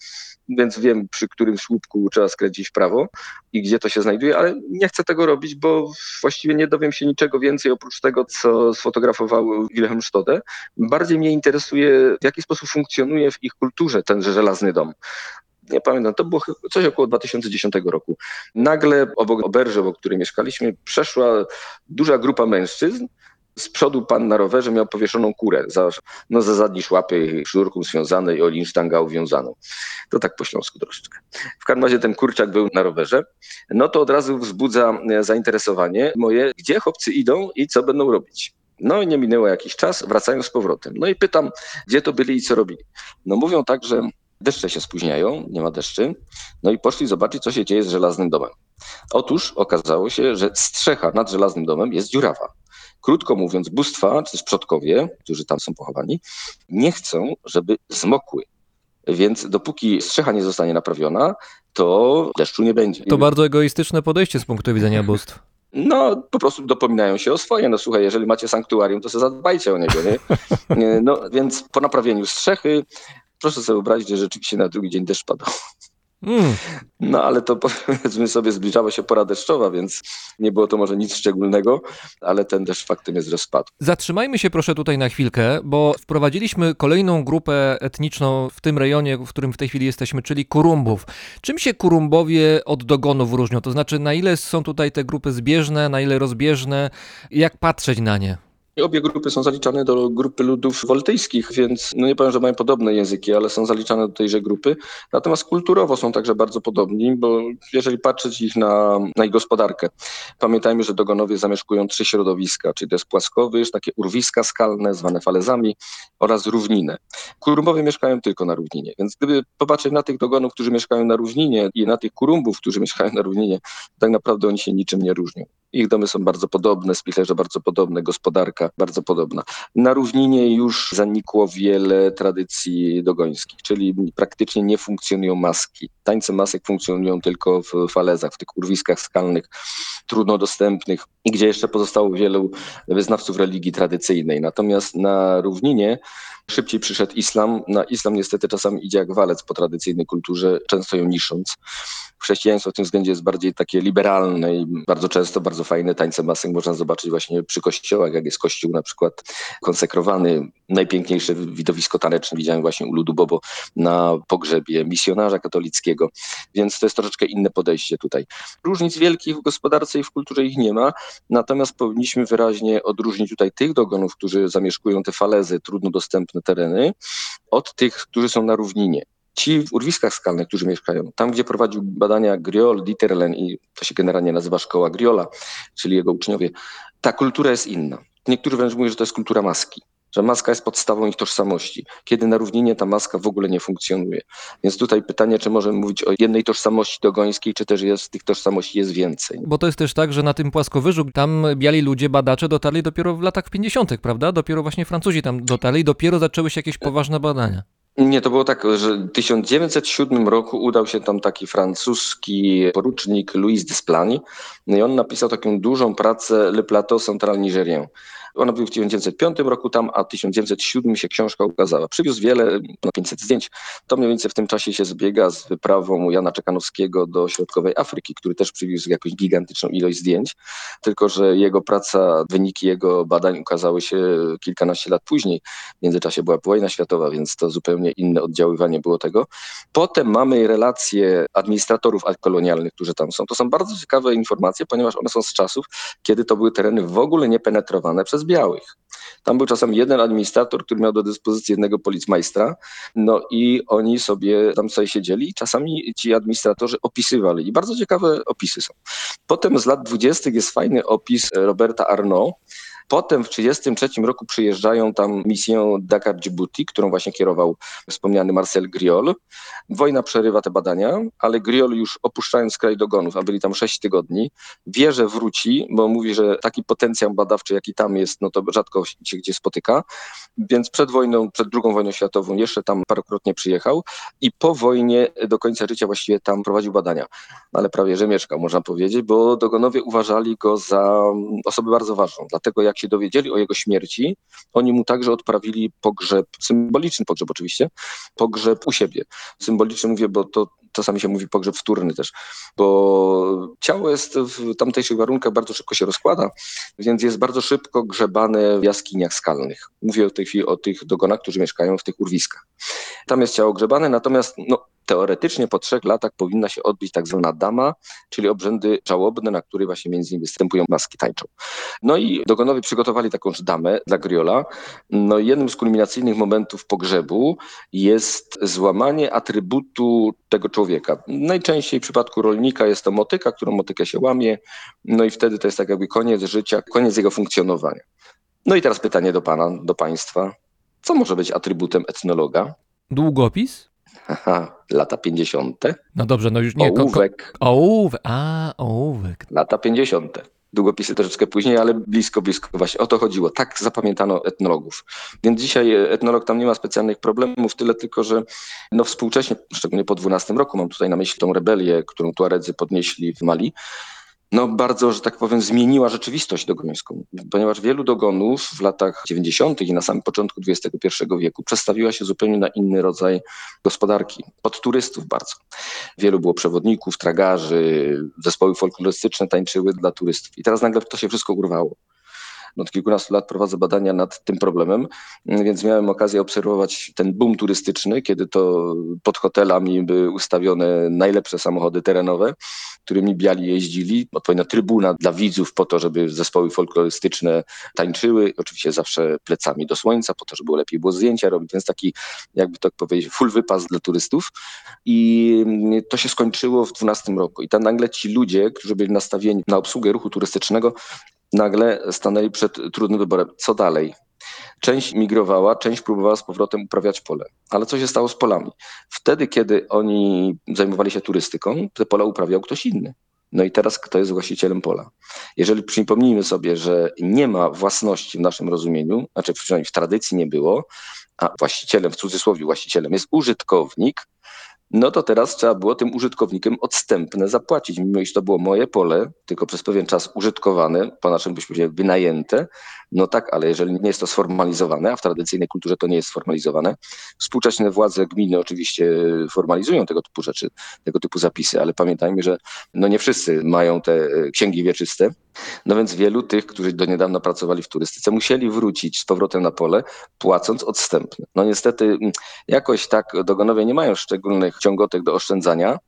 więc wiem, przy którym słupku trzeba skręcić w prawo i gdzie to się znajduje, ale nie chcę tego robić, bo właściwie nie dowiem się niczego więcej oprócz tego, co sfotografował Wilhelm Stode. Bardziej mnie interesuje, w jaki sposób funkcjonuje w ich kulturze ten żelazny dom. Nie pamiętam, to było coś około 2010 roku. Nagle obok oberży, obok której mieszkaliśmy, przeszła duża grupa mężczyzn, z przodu pan na rowerze miał powieszoną kurę, za, no za zadni szłapy sznurką związanej, o linsztanga uwiązaną. To tak po śląsku troszeczkę. W każdym razie ten kurczak był na rowerze. No to od razu wzbudza e, zainteresowanie moje, gdzie chłopcy idą i co będą robić. No i nie minęło jakiś czas, wracają z powrotem. No i pytam, gdzie to byli i co robili. No mówią tak, że deszcze się spóźniają, nie ma deszczy, no i poszli zobaczyć, co się dzieje z żelaznym domem. Otóż okazało się, że strzecha nad żelaznym domem jest dziurawa. Krótko mówiąc, bóstwa, czy też przodkowie, którzy tam są pochowani, nie chcą, żeby zmokły. Więc dopóki strzecha nie zostanie naprawiona, to deszczu nie będzie. To bardzo egoistyczne podejście z punktu widzenia bóstw. No, po prostu dopominają się o swoje. No słuchaj, jeżeli macie sanktuarium, to sobie zadbajcie o niego, nie? No, więc po naprawieniu strzechy, proszę sobie wyobrazić, że rzeczywiście na drugi dzień deszcz padał. Mm. No ale to powiedzmy sobie zbliżała się pora deszczowa, więc nie było to może nic szczególnego, ale ten deszcz faktem jest, że spadł. Zatrzymajmy się proszę tutaj na chwilkę, bo wprowadziliśmy kolejną grupę etniczną w tym rejonie, w którym w tej chwili jesteśmy, czyli Kurumbów. Czym się Kurumbowie od dogonów różnią? To znaczy, na ile są tutaj te grupy zbieżne, na ile rozbieżne? Jak patrzeć na nie? Obie grupy są zaliczane do grupy ludów woltyjskich, więc no nie powiem, że mają podobne języki, ale są zaliczane do tejże grupy. Natomiast kulturowo są także bardzo podobni, bo jeżeli patrzeć ich na, na ich gospodarkę, pamiętajmy, że Dogonowie zamieszkują trzy środowiska, czyli to jest płaskowyż, takie urwiska skalne zwane falezami oraz równinę. Kurumbowie mieszkają tylko na równinie, więc gdyby popatrzeć na tych Dogonów, którzy mieszkają na równinie i na tych Kurumbów, którzy mieszkają na równinie, tak naprawdę oni się niczym nie różnią. Ich domy są bardzo podobne, spichlerze bardzo podobne, gospodarka bardzo podobna. Na równinie już zanikło wiele tradycji dogońskich, czyli praktycznie nie funkcjonują maski. Tańce masek funkcjonują tylko w falezach, w tych urwiskach skalnych, trudno dostępnych gdzie jeszcze pozostało wielu wyznawców religii tradycyjnej. Natomiast na równinie szybciej przyszedł islam. Na islam niestety czasami idzie jak walec po tradycyjnej kulturze, często ją nisząc. Chrześcijaństwo w tym względzie jest bardziej takie liberalne i bardzo często bardzo fajne tańce masek można zobaczyć właśnie przy kościołach, jak jest kościół na przykład konsekrowany. Najpiękniejsze widowisko taneczne widziałem właśnie u ludu Bobo na pogrzebie misjonarza katolickiego, więc to jest troszeczkę inne podejście tutaj. Różnic wielkich w gospodarce i w kulturze ich nie ma, natomiast powinniśmy wyraźnie odróżnić tutaj tych dogonów, którzy zamieszkują te falezy, trudno dostępne tereny, od tych, którzy są na równinie ci w urwiskach skalnych, którzy mieszkają, tam gdzie prowadził badania Griol, Dieterlen i to się generalnie nazywa szkoła Griola, czyli jego uczniowie, ta kultura jest inna. Niektórzy wręcz mówią, że to jest kultura maski. Że maska jest podstawą ich tożsamości. Kiedy na równinie ta maska w ogóle nie funkcjonuje. Więc tutaj pytanie, czy możemy mówić o jednej tożsamości dogońskiej, czy też jest tych tożsamości jest więcej. Bo to jest też tak, że na tym płaskowyżu tam biali ludzie, badacze dotarli dopiero w latach 50., prawda? Dopiero właśnie Francuzi tam dotarli i dopiero zaczęły się jakieś poważne badania. Nie, to było tak, że w 1907 roku udał się tam taki francuski porucznik Louis Desplan no i on napisał taką dużą pracę Le Plateau Central Nigérien. Ona była w 1905 roku tam, a w 1907 się książka ukazała. Przywiózł wiele, no 500 zdjęć. To mniej więcej w tym czasie się zbiega z wyprawą Jana Czekanowskiego do środkowej Afryki, który też przywiózł jakąś gigantyczną ilość zdjęć. Tylko, że jego praca, wyniki jego badań ukazały się kilkanaście lat później. W międzyczasie była wojna światowa, więc to zupełnie inne oddziaływanie było tego. Potem mamy relacje administratorów kolonialnych, którzy tam są. To są bardzo ciekawe informacje, ponieważ one są z czasów, kiedy to były tereny w ogóle niepenetrowane przez białych. Tam był czasem jeden administrator, który miał do dyspozycji jednego policmajstra, no i oni sobie tam sobie siedzieli czasami ci administratorzy opisywali. I bardzo ciekawe opisy są. Potem z lat 20. jest fajny opis Roberta Arnault, Potem w 1933 roku przyjeżdżają tam misję Dakar-Djibouti, którą właśnie kierował wspomniany Marcel Griol. Wojna przerywa te badania, ale Griol już opuszczając kraj dogonów, a byli tam 6 tygodni, wie, że wróci, bo mówi, że taki potencjał badawczy, jaki tam jest, no to rzadko się gdzie spotyka. Więc przed wojną, przed II wojną światową jeszcze tam parokrotnie przyjechał i po wojnie do końca życia właściwie tam prowadził badania. Ale prawie, że mieszkał, można powiedzieć, bo dogonowie uważali go za osobę bardzo ważną. Dlatego jak się dowiedzieli o jego śmierci, oni mu także odprawili pogrzeb, symboliczny pogrzeb oczywiście, pogrzeb u siebie. Symboliczny mówię, bo to czasami się mówi pogrzeb wtórny też, bo ciało jest w tamtejszych warunkach bardzo szybko się rozkłada, więc jest bardzo szybko grzebane w jaskiniach skalnych. Mówię w tej chwili o tych dogonach, którzy mieszkają w tych urwiskach. Tam jest ciało grzebane, natomiast no, teoretycznie po trzech latach powinna się odbyć tak zwana dama, czyli obrzędy żałobne, na których właśnie między innymi występują maski tańczą. No i dogonowie przygotowali takąż damę dla Griola. No i jednym z kulminacyjnych momentów pogrzebu jest złamanie atrybutu tego człowieka. Najczęściej w przypadku rolnika jest to motyka, którą motykę się łamie, no i wtedy to jest tak jakby koniec życia, koniec jego funkcjonowania. No i teraz pytanie do pana, do państwa. Co może być atrybutem etnologa? Długopis? Haha, lata 50. No dobrze, no już nie. ko- ko- Ołówek, Ołówek, a ołówek. lata 50. Długopisy troszeczkę później, ale blisko, blisko. Właśnie o to chodziło. Tak zapamiętano etnologów. Więc dzisiaj etnolog tam nie ma specjalnych problemów, tyle tylko, że no współcześnie, szczególnie po 12 roku, mam tutaj na myśli tą rebelię, którą Tuaredzy podnieśli w Mali, no bardzo, że tak powiem, zmieniła rzeczywistość dogońską, ponieważ wielu dogonów w latach 90. i na samym początku XXI wieku przestawiła się zupełnie na inny rodzaj gospodarki, pod turystów bardzo. Wielu było przewodników, tragarzy, zespoły folklorystyczne tańczyły dla turystów i teraz nagle to się wszystko urwało. No, Od kilkunastu lat prowadzę badania nad tym problemem, więc miałem okazję obserwować ten boom turystyczny, kiedy to pod hotelami były ustawione najlepsze samochody terenowe, którymi biali jeździli. Odpowiednia trybuna dla widzów po to, żeby zespoły folklorystyczne tańczyły, oczywiście zawsze plecami do słońca, po to, żeby było lepiej było zdjęcia robić, więc taki, jakby tak powiedzieć, full wypas dla turystów. I to się skończyło w 12 roku. I tam nagle ci ludzie, którzy byli nastawieni na obsługę ruchu turystycznego, nagle stanęli przed trudnym wyborem. Co dalej? Część migrowała, część próbowała z powrotem uprawiać pole. Ale co się stało z polami? Wtedy, kiedy oni zajmowali się turystyką, te pola uprawiał ktoś inny. No i teraz kto jest właścicielem pola? Jeżeli przypomnijmy sobie, że nie ma własności w naszym rozumieniu, znaczy przynajmniej w tradycji nie było, a właścicielem, w cudzysłowie właścicielem jest użytkownik, no to teraz trzeba było tym użytkownikiem odstępne zapłacić, mimo iż to było moje pole, tylko przez pewien czas użytkowane, po naszym byśmy powiedzieli wynajęte, no tak, ale jeżeli nie jest to sformalizowane, a w tradycyjnej kulturze to nie jest sformalizowane, współczesne władze gminy oczywiście formalizują tego typu rzeczy, tego typu zapisy, ale pamiętajmy, że no nie wszyscy mają te e, księgi wieczyste, no więc wielu tych, którzy do niedawna pracowali w turystyce, musieli wrócić z powrotem na pole, płacąc odstępne. No niestety mm, jakoś tak dogonowie nie mają szczególnych ciągotek do oszczędzania,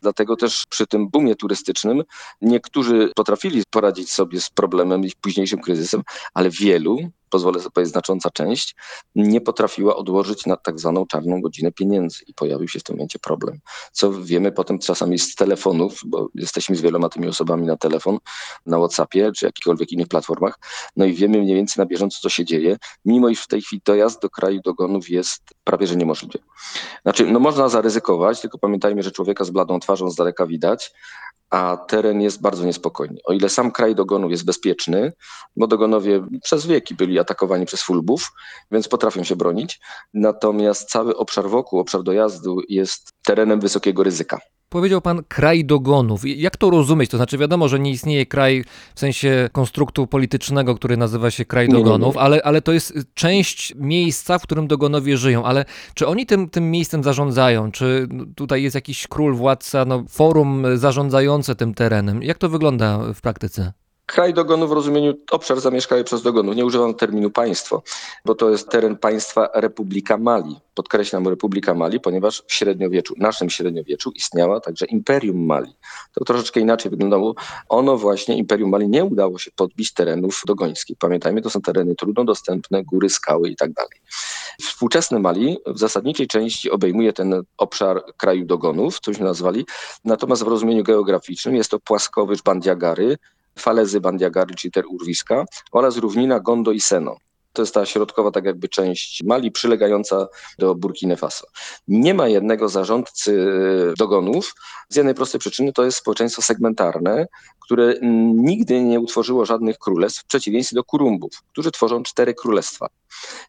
dlatego też przy tym boomie turystycznym niektórzy potrafili poradzić sobie z problemem i późniejszym kryzysem, ale wielu pozwolę sobie powiedzieć znacząca część, nie potrafiła odłożyć na tak zwaną czarną godzinę pieniędzy i pojawił się w tym momencie problem. Co wiemy potem czasami z telefonów, bo jesteśmy z wieloma tymi osobami na telefon, na Whatsappie czy jakichkolwiek innych platformach, no i wiemy mniej więcej na bieżąco, co się dzieje, mimo iż w tej chwili dojazd do kraju dogonów jest prawie że niemożliwy. Znaczy, no można zaryzykować, tylko pamiętajmy, że człowieka z bladą twarzą z daleka widać, a teren jest bardzo niespokojny. O ile sam kraj dogonów jest bezpieczny, bo dogonowie przez wieki byli atakowani przez fulbów, więc potrafią się bronić, natomiast cały obszar wokół, obszar dojazdu jest terenem wysokiego ryzyka. Powiedział pan kraj dogonów. Jak to rozumieć? To znaczy, wiadomo, że nie istnieje kraj w sensie konstruktu politycznego, który nazywa się kraj Nie, nie, nie. dogonów, Ale, ale to jest część miejsca, w którym dogonowie żyją. Ale czy oni tym, tym miejscem zarządzają? Czy tutaj jest jakiś król, władca, no, forum zarządzające tym terenem? Jak to wygląda w praktyce? Kraj dogonów w rozumieniu obszar zamieszkały przez dogonów. Nie używam terminu państwo, bo to jest teren państwa Republika Mali. Podkreślam Republika Mali, ponieważ w średniowieczu, naszym średniowieczu istniała także Imperium Mali. To troszeczkę inaczej wyglądało. Ono właśnie, Imperium Mali, nie udało się podbić terenów dogońskich. Pamiętajmy, to są tereny trudno dostępne, góry, skały i tak dalej. Współczesne Mali w zasadniczej części obejmuje ten obszar kraju dogonów, cośmy nazwali, natomiast w rozumieniu geograficznym jest to płaskowyż Bandiagary, falezy Bandiagary, czyli ter urwiska oraz równina Gondo i Seno. To jest ta środkowa tak jakby część Mali przylegająca do Burkina Faso. Nie ma jednego zarządcy dogonów z jednej prostej przyczyny, to jest społeczeństwo segmentarne, które nigdy nie utworzyło żadnych królestw w przeciwieństwie do kurumbów, którzy tworzą cztery królestwa.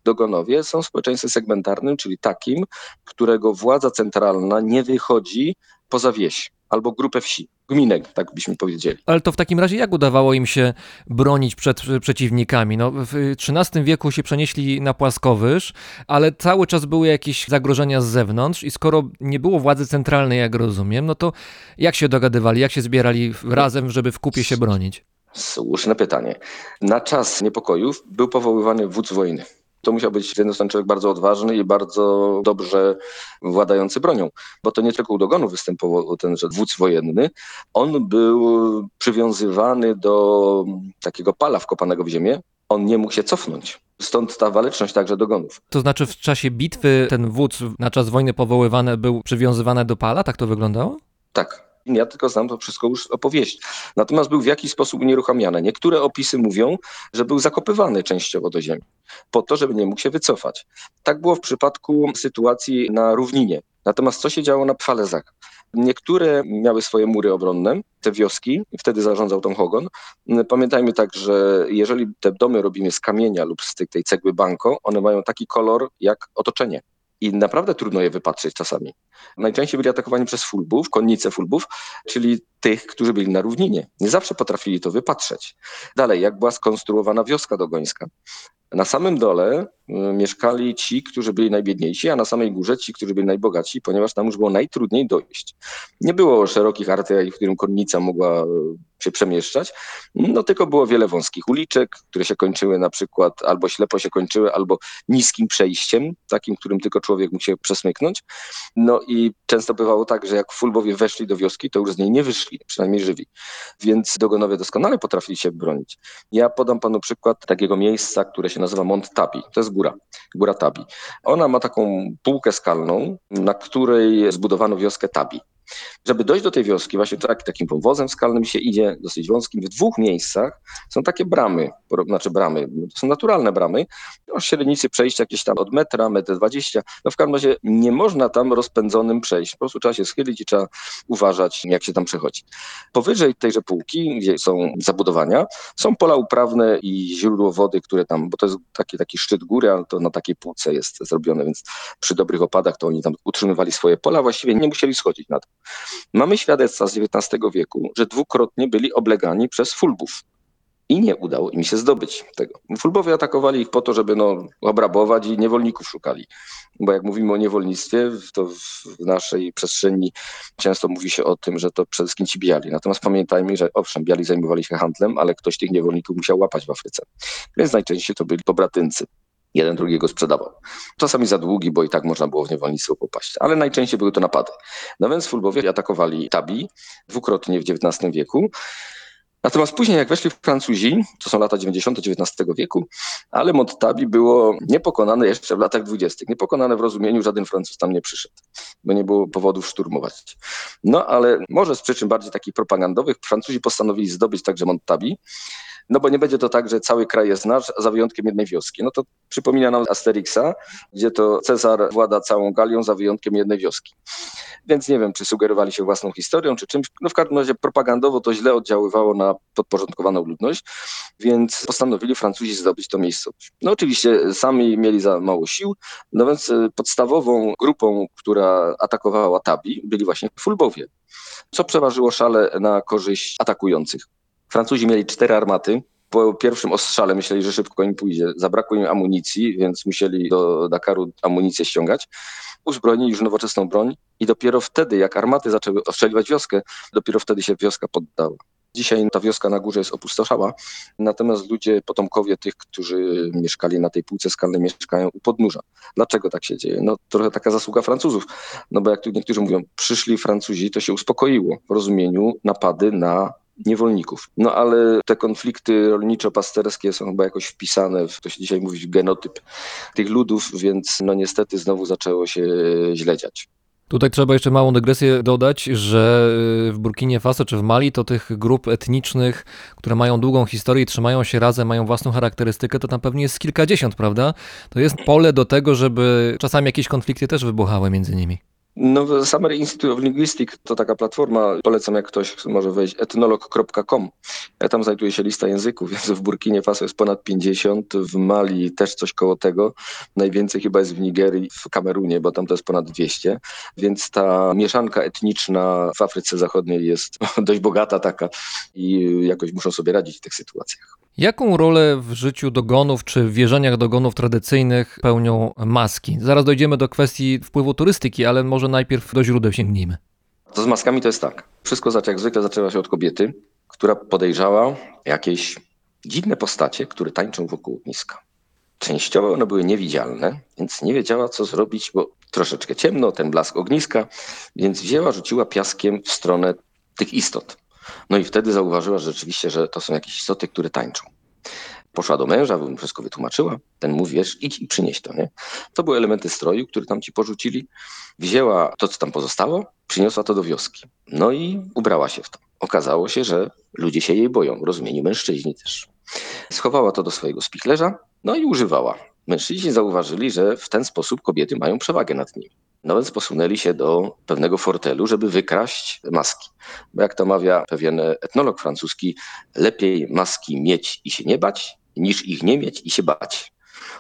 Dogonowie są społeczeństwem segmentarnym, czyli takim, którego władza centralna nie wychodzi poza wieś albo grupę wsi, gminek, tak byśmy powiedzieli. Ale to w takim razie jak udawało im się bronić przed przeciwnikami? No, w XIII wieku się przenieśli na płaskowyż, ale cały czas były jakieś zagrożenia z zewnątrz i skoro nie było władzy centralnej, jak rozumiem, no to jak się dogadywali, jak się zbierali razem, żeby w kupie się bronić? Słuszne pytanie. Na czas niepokojów był powoływany wódz wojny. To musiał być z jednej strony człowiek bardzo odważny i bardzo dobrze władający bronią, bo to nie tylko u dogonów występował ten że wódz wojenny. On był przywiązywany do takiego pala wkopanego w ziemię. On nie mógł się cofnąć. Stąd ta waleczność także dogonów. To znaczy w czasie bitwy ten wódz na czas wojny powoływany był przywiązywany do pala? Tak to wyglądało? Tak. Ja tylko znam to wszystko już opowieść. Natomiast był w jakiś sposób unieruchamiany. Niektóre opisy mówią, że był zakopywany częściowo do ziemi, po to, żeby nie mógł się wycofać. Tak było w przypadku sytuacji na równinie. Natomiast co się działo na Pfalezach? Niektóre miały swoje mury obronne, te wioski, wtedy zarządzał Tom Hogan. Pamiętajmy tak, że jeżeli te domy robimy z kamienia lub z tej cegły banko, one mają taki kolor jak otoczenie. I naprawdę trudno je wypatrzeć czasami. Najczęściej byli atakowani przez fulbów, konnice fulbów, czyli tych, którzy byli na równinie. Nie zawsze potrafili to wypatrzeć. Dalej, jak była skonstruowana wioska dogońska. Na samym dole mieszkali ci, którzy byli najbiedniejsi, a na samej górze ci, którzy byli najbogatsi, ponieważ tam już było najtrudniej dojść. Nie było szerokich arterii, w którym konnica mogła y, się przemieszczać, no tylko było wiele wąskich uliczek, które się kończyły na przykład albo ślepo się kończyły, albo niskim przejściem, takim, którym tylko człowiek mógł się przesmyknąć. No i często bywało tak, że jak fulbowie weszli do wioski, to już z niej nie wyszli, przynajmniej żywi. Więc dogonowie doskonale potrafili się bronić. Ja podam panu przykład takiego miejsca, które się nazywa Mont Tabi. To jest góra, góra Tabi. Ona ma taką półkę skalną, na której zbudowano wioskę Tabi. Żeby dojść do tej wioski, właśnie tak, takim powozem skalnym się idzie, dosyć wąskim, w dwóch miejscach są takie bramy, znaczy bramy, to są naturalne bramy, o średnicy przejścia jakieś tam od metra, metr dwadzieścia, no w każdym razie nie można tam rozpędzonym przejść, po prostu trzeba się schylić i trzeba uważać, jak się tam przechodzi. Powyżej tejże półki, gdzie są zabudowania, są pola uprawne i źródło wody, które tam, bo to jest taki, taki szczyt góry, ale to na takiej półce jest zrobione, więc przy dobrych opadach to oni tam utrzymywali swoje pola, właściwie nie musieli schodzić na to. Mamy świadectwa z XIX wieku, że dwukrotnie byli oblegani przez fulbów. I nie udało im się zdobyć tego. Fulbowie atakowali ich po to, żeby no, obrabować i niewolników szukali. Bo jak mówimy o niewolnictwie, to w naszej przestrzeni często mówi się o tym, że to przede wszystkim ci biali. Natomiast pamiętajmy, że owszem, biali zajmowali się handlem, ale ktoś tych niewolników musiał łapać w Afryce. Więc najczęściej to byli pobratyncy jeden drugiego sprzedawał. Czasami za długi, bo i tak można było w niewolnictwo popaść, ale najczęściej były to napady. No więc Fulbowie atakowali Tabi dwukrotnie w XIX wieku. Natomiast później, jak weszli Francuzi, to są lata 90. XIX wieku, ale Montabi było niepokonane jeszcze w latach 20. Niepokonane w rozumieniu, żaden Francuz tam nie przyszedł, bo nie było powodów szturmować. No ale może z przyczyn bardziej takich propagandowych Francuzi postanowili zdobyć także Montabi, no bo nie będzie to tak, że cały kraj jest nasz, za wyjątkiem jednej wioski. No to przypomina nam Asterixa, gdzie to Cezar włada całą Galią za wyjątkiem jednej wioski. Więc nie wiem, czy sugerowali się własną historią, czy czymś. No w każdym razie propagandowo to źle oddziaływało na podporządkowaną ludność, więc postanowili Francuzi zdobyć to miejscowość. No oczywiście sami mieli za mało sił, no więc y, podstawową grupą, która atakowała Tabi, byli właśnie Fulbowie. Co przeważyło szale na korzyść atakujących? Francuzi mieli cztery armaty. Po pierwszym ostrzale myśleli, że szybko im pójdzie. Zabrakło im amunicji, więc musieli do Dakaru amunicję ściągać. Uzbrojili już nowoczesną broń i dopiero wtedy, jak armaty zaczęły ostrzeliwać wioskę, dopiero wtedy się wioska poddała. Dzisiaj ta wioska na górze jest opustoszała, natomiast ludzie, potomkowie tych, którzy mieszkali na tej półce skalnej, mieszkają u podnóża. Dlaczego tak się dzieje? No trochę taka zasługa Francuzów, no bo jak tu niektórzy mówią, przyszli Francuzi, to się uspokoiło w rozumieniu napady na niewolników. No ale te konflikty rolniczo-pasterskie są chyba jakoś wpisane w, to się dzisiaj mówi, w genotyp tych ludów, więc no niestety znowu zaczęło się źle dziać. Tutaj trzeba jeszcze małą dygresję dodać, że y, w Burkinie Faso czy w Mali to tych grup etnicznych, które mają długą historię trzymają się razem, mają własną charakterystykę, to tam pewnie jest kilkadziesiąt, prawda? To jest pole do tego, żeby czasami jakieś konflikty też wybuchały między nimi. No, Summer Institute of Linguistics to taka platforma, polecam jak ktoś może wejść, etnolog.com. Tam znajduje się lista języków, więc w Burkinie Faso jest ponad 50, w Mali też coś koło tego. Najwięcej chyba jest w Nigerii, w Kamerunie, bo tam to jest ponad 200, więc ta mieszanka etniczna w Afryce Zachodniej jest dość bogata taka i jakoś muszą sobie radzić w tych sytuacjach. Jaką rolę w życiu dogonów czy wierzeniach dogonów tradycyjnych pełnią maski? Zaraz dojdziemy do kwestii wpływu turystyki, ale może najpierw do źródeł sięgnijmy. To z maskami to jest tak. Wszystko jak zwykle zaczęło się od kobiety, która podejrzała jakieś dziwne postacie, które tańczą wokół ogniska. Częściowo one były niewidzialne, więc nie wiedziała, co zrobić, bo troszeczkę ciemno, ten blask ogniska, więc wzięła, rzuciła piaskiem w stronę tych istot. No i wtedy zauważyła rzeczywiście, że to są jakieś istoty, które tańczą. Poszła do męża, mu wszystko wytłumaczyła. Ten mówi, wiesz, idź i przynieś to, nie? To były elementy stroju, które tam ci porzucili. Wzięła to, co tam pozostało, przyniosła to do wioski. No i ubrała się w to. Okazało się, że ludzie się jej boją, w rozumieniu mężczyźni też. Schowała to do swojego spichlerza, no i używała. Mężczyźni zauważyli, że w ten sposób kobiety mają przewagę nad nimi. Więc posunęli się do pewnego fortelu, żeby wykraść maski. Bo jak to mawia pewien etnolog francuski, lepiej maski mieć i się nie bać, niż ich nie mieć i się bać.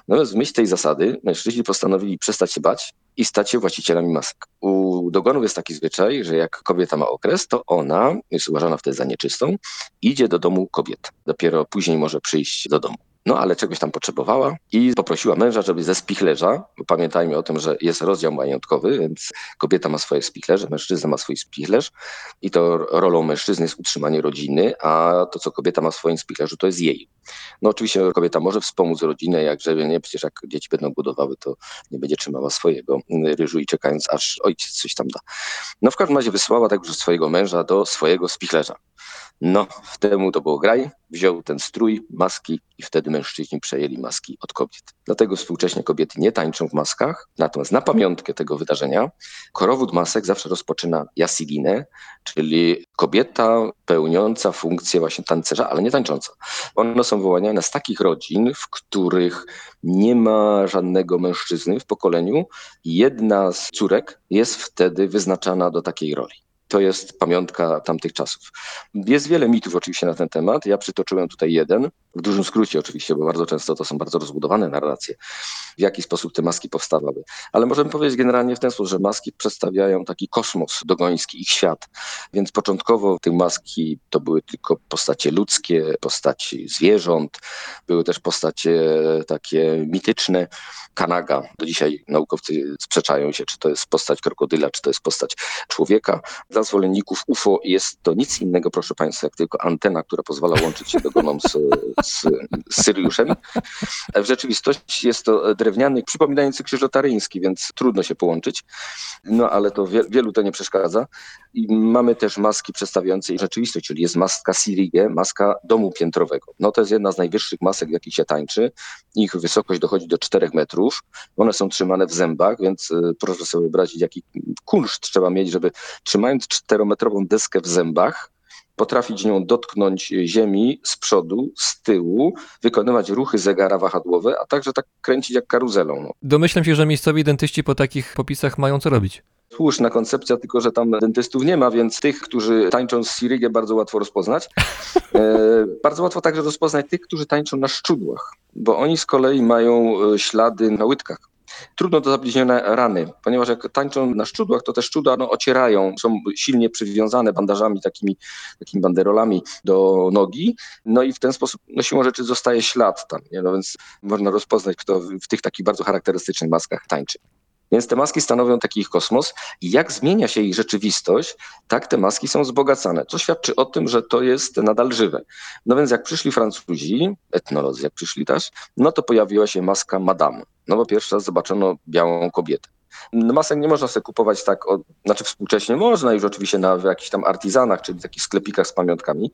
Natomiast w myśl tej zasady mężczyźni postanowili przestać się bać i stać się właścicielami masek. U dogonów jest taki zwyczaj, że jak kobieta ma okres, to ona, jest uważana wtedy za nieczystą, idzie do domu kobiet. Dopiero później może przyjść do domu. No ale czegoś tam potrzebowała i poprosiła męża, żeby ze spichlerza, bo pamiętajmy o tym, że jest rozdział majątkowy, więc kobieta ma swoje spichlerze, mężczyzna ma swój spichlerz i to rolą mężczyzny jest utrzymanie rodziny, a to, co kobieta ma w swoim spichlerzu, to jest jej. No oczywiście kobieta może wspomóc rodzinę, jak żeby nie, przecież jak dzieci będą budowały, to nie będzie trzymała swojego ryżu i czekając, aż ojciec coś tam da. No w każdym razie wysłała także swojego męża do swojego spichlerza. No, w temu to było graj. Wziął ten strój, maski i wtedy mężczyźni przejęli maski od kobiet. Dlatego współcześnie kobiety nie tańczą w maskach. Natomiast na pamiątkę tego wydarzenia korowód masek zawsze rozpoczyna jasiginę, czyli kobieta pełniąca funkcję właśnie tancerza, ale nie tańcząca. One są wyłaniane z takich rodzin, w których nie ma żadnego mężczyzny w pokoleniu. Jedna z córek jest wtedy wyznaczana do takiej roli. To jest pamiątka tamtych czasów. Jest wiele mitów oczywiście na ten temat. Ja przytoczyłem tutaj jeden, w dużym skrócie oczywiście, bo bardzo często to są bardzo rozbudowane narracje, w jaki sposób te maski powstawały. Ale możemy powiedzieć generalnie w ten sposób, że maski przedstawiają taki kosmos dogoński, ich świat. Więc początkowo te maski to były tylko postacie ludzkie, postaci zwierząt, były też postacie takie mityczne. Kanaga, do dzisiaj naukowcy sprzeczają się, czy to jest postać krokodyla, czy to jest postać człowieka. Dla zwolenników UFO jest to nic innego, proszę Państwa, jak tylko antena, która pozwala łączyć się dogonom z z, z Syriuszem. W rzeczywistości jest to drewniany, przypominający krzyż lotaryński, więc trudno się połączyć. No ale to wie, wielu to nie przeszkadza. I mamy też maski przedstawiające rzeczywistość, czyli jest maska Sirige, maska domu piętrowego. No to jest jedna z najwyższych masek, w jakich się tańczy. Ich wysokość dochodzi do 4 metrów. One są trzymane w zębach, więc y, proszę sobie wyobrazić, jaki kunszt trzeba mieć, żeby trzymając czterometrową deskę w zębach, potrafić nią dotknąć ziemi z przodu, z tyłu, wykonywać ruchy zegara wahadłowe, a także tak kręcić jak karuzelą. No. Domyślam się, że miejscowi dentyści po takich popisach mają co robić. Słuszna koncepcja, tylko że tam dentystów nie ma, więc tych, którzy tańczą z Sirygę, bardzo łatwo rozpoznać. E, bardzo łatwo także rozpoznać tych, którzy tańczą na szczudłach, bo oni z kolei mają e, ślady na łydkach. Trudno do zabliźnione rany, ponieważ jak tańczą na szczudłach, to te szczudła no, ocierają, są silnie przywiązane bandażami, takimi, takimi banderolami do nogi, no i w ten sposób no, siłą rzeczy zostaje ślad tam, nie? No, więc można rozpoznać, kto w tych takich bardzo charakterystycznych maskach tańczy. Więc te maski stanowią taki ich kosmos i jak zmienia się ich rzeczywistość, tak te maski są wzbogacane, co świadczy o tym, że to jest nadal żywe. No więc jak przyszli Francuzi, etnolodzy jak przyszli też, no to pojawiła się maska Madame. No bo pierwszy raz zobaczono białą kobietę. No masek nie można sobie kupować tak, od, znaczy współcześnie można już oczywiście na jakichś tam artizanach, czyli takich sklepikach z pamiątkami,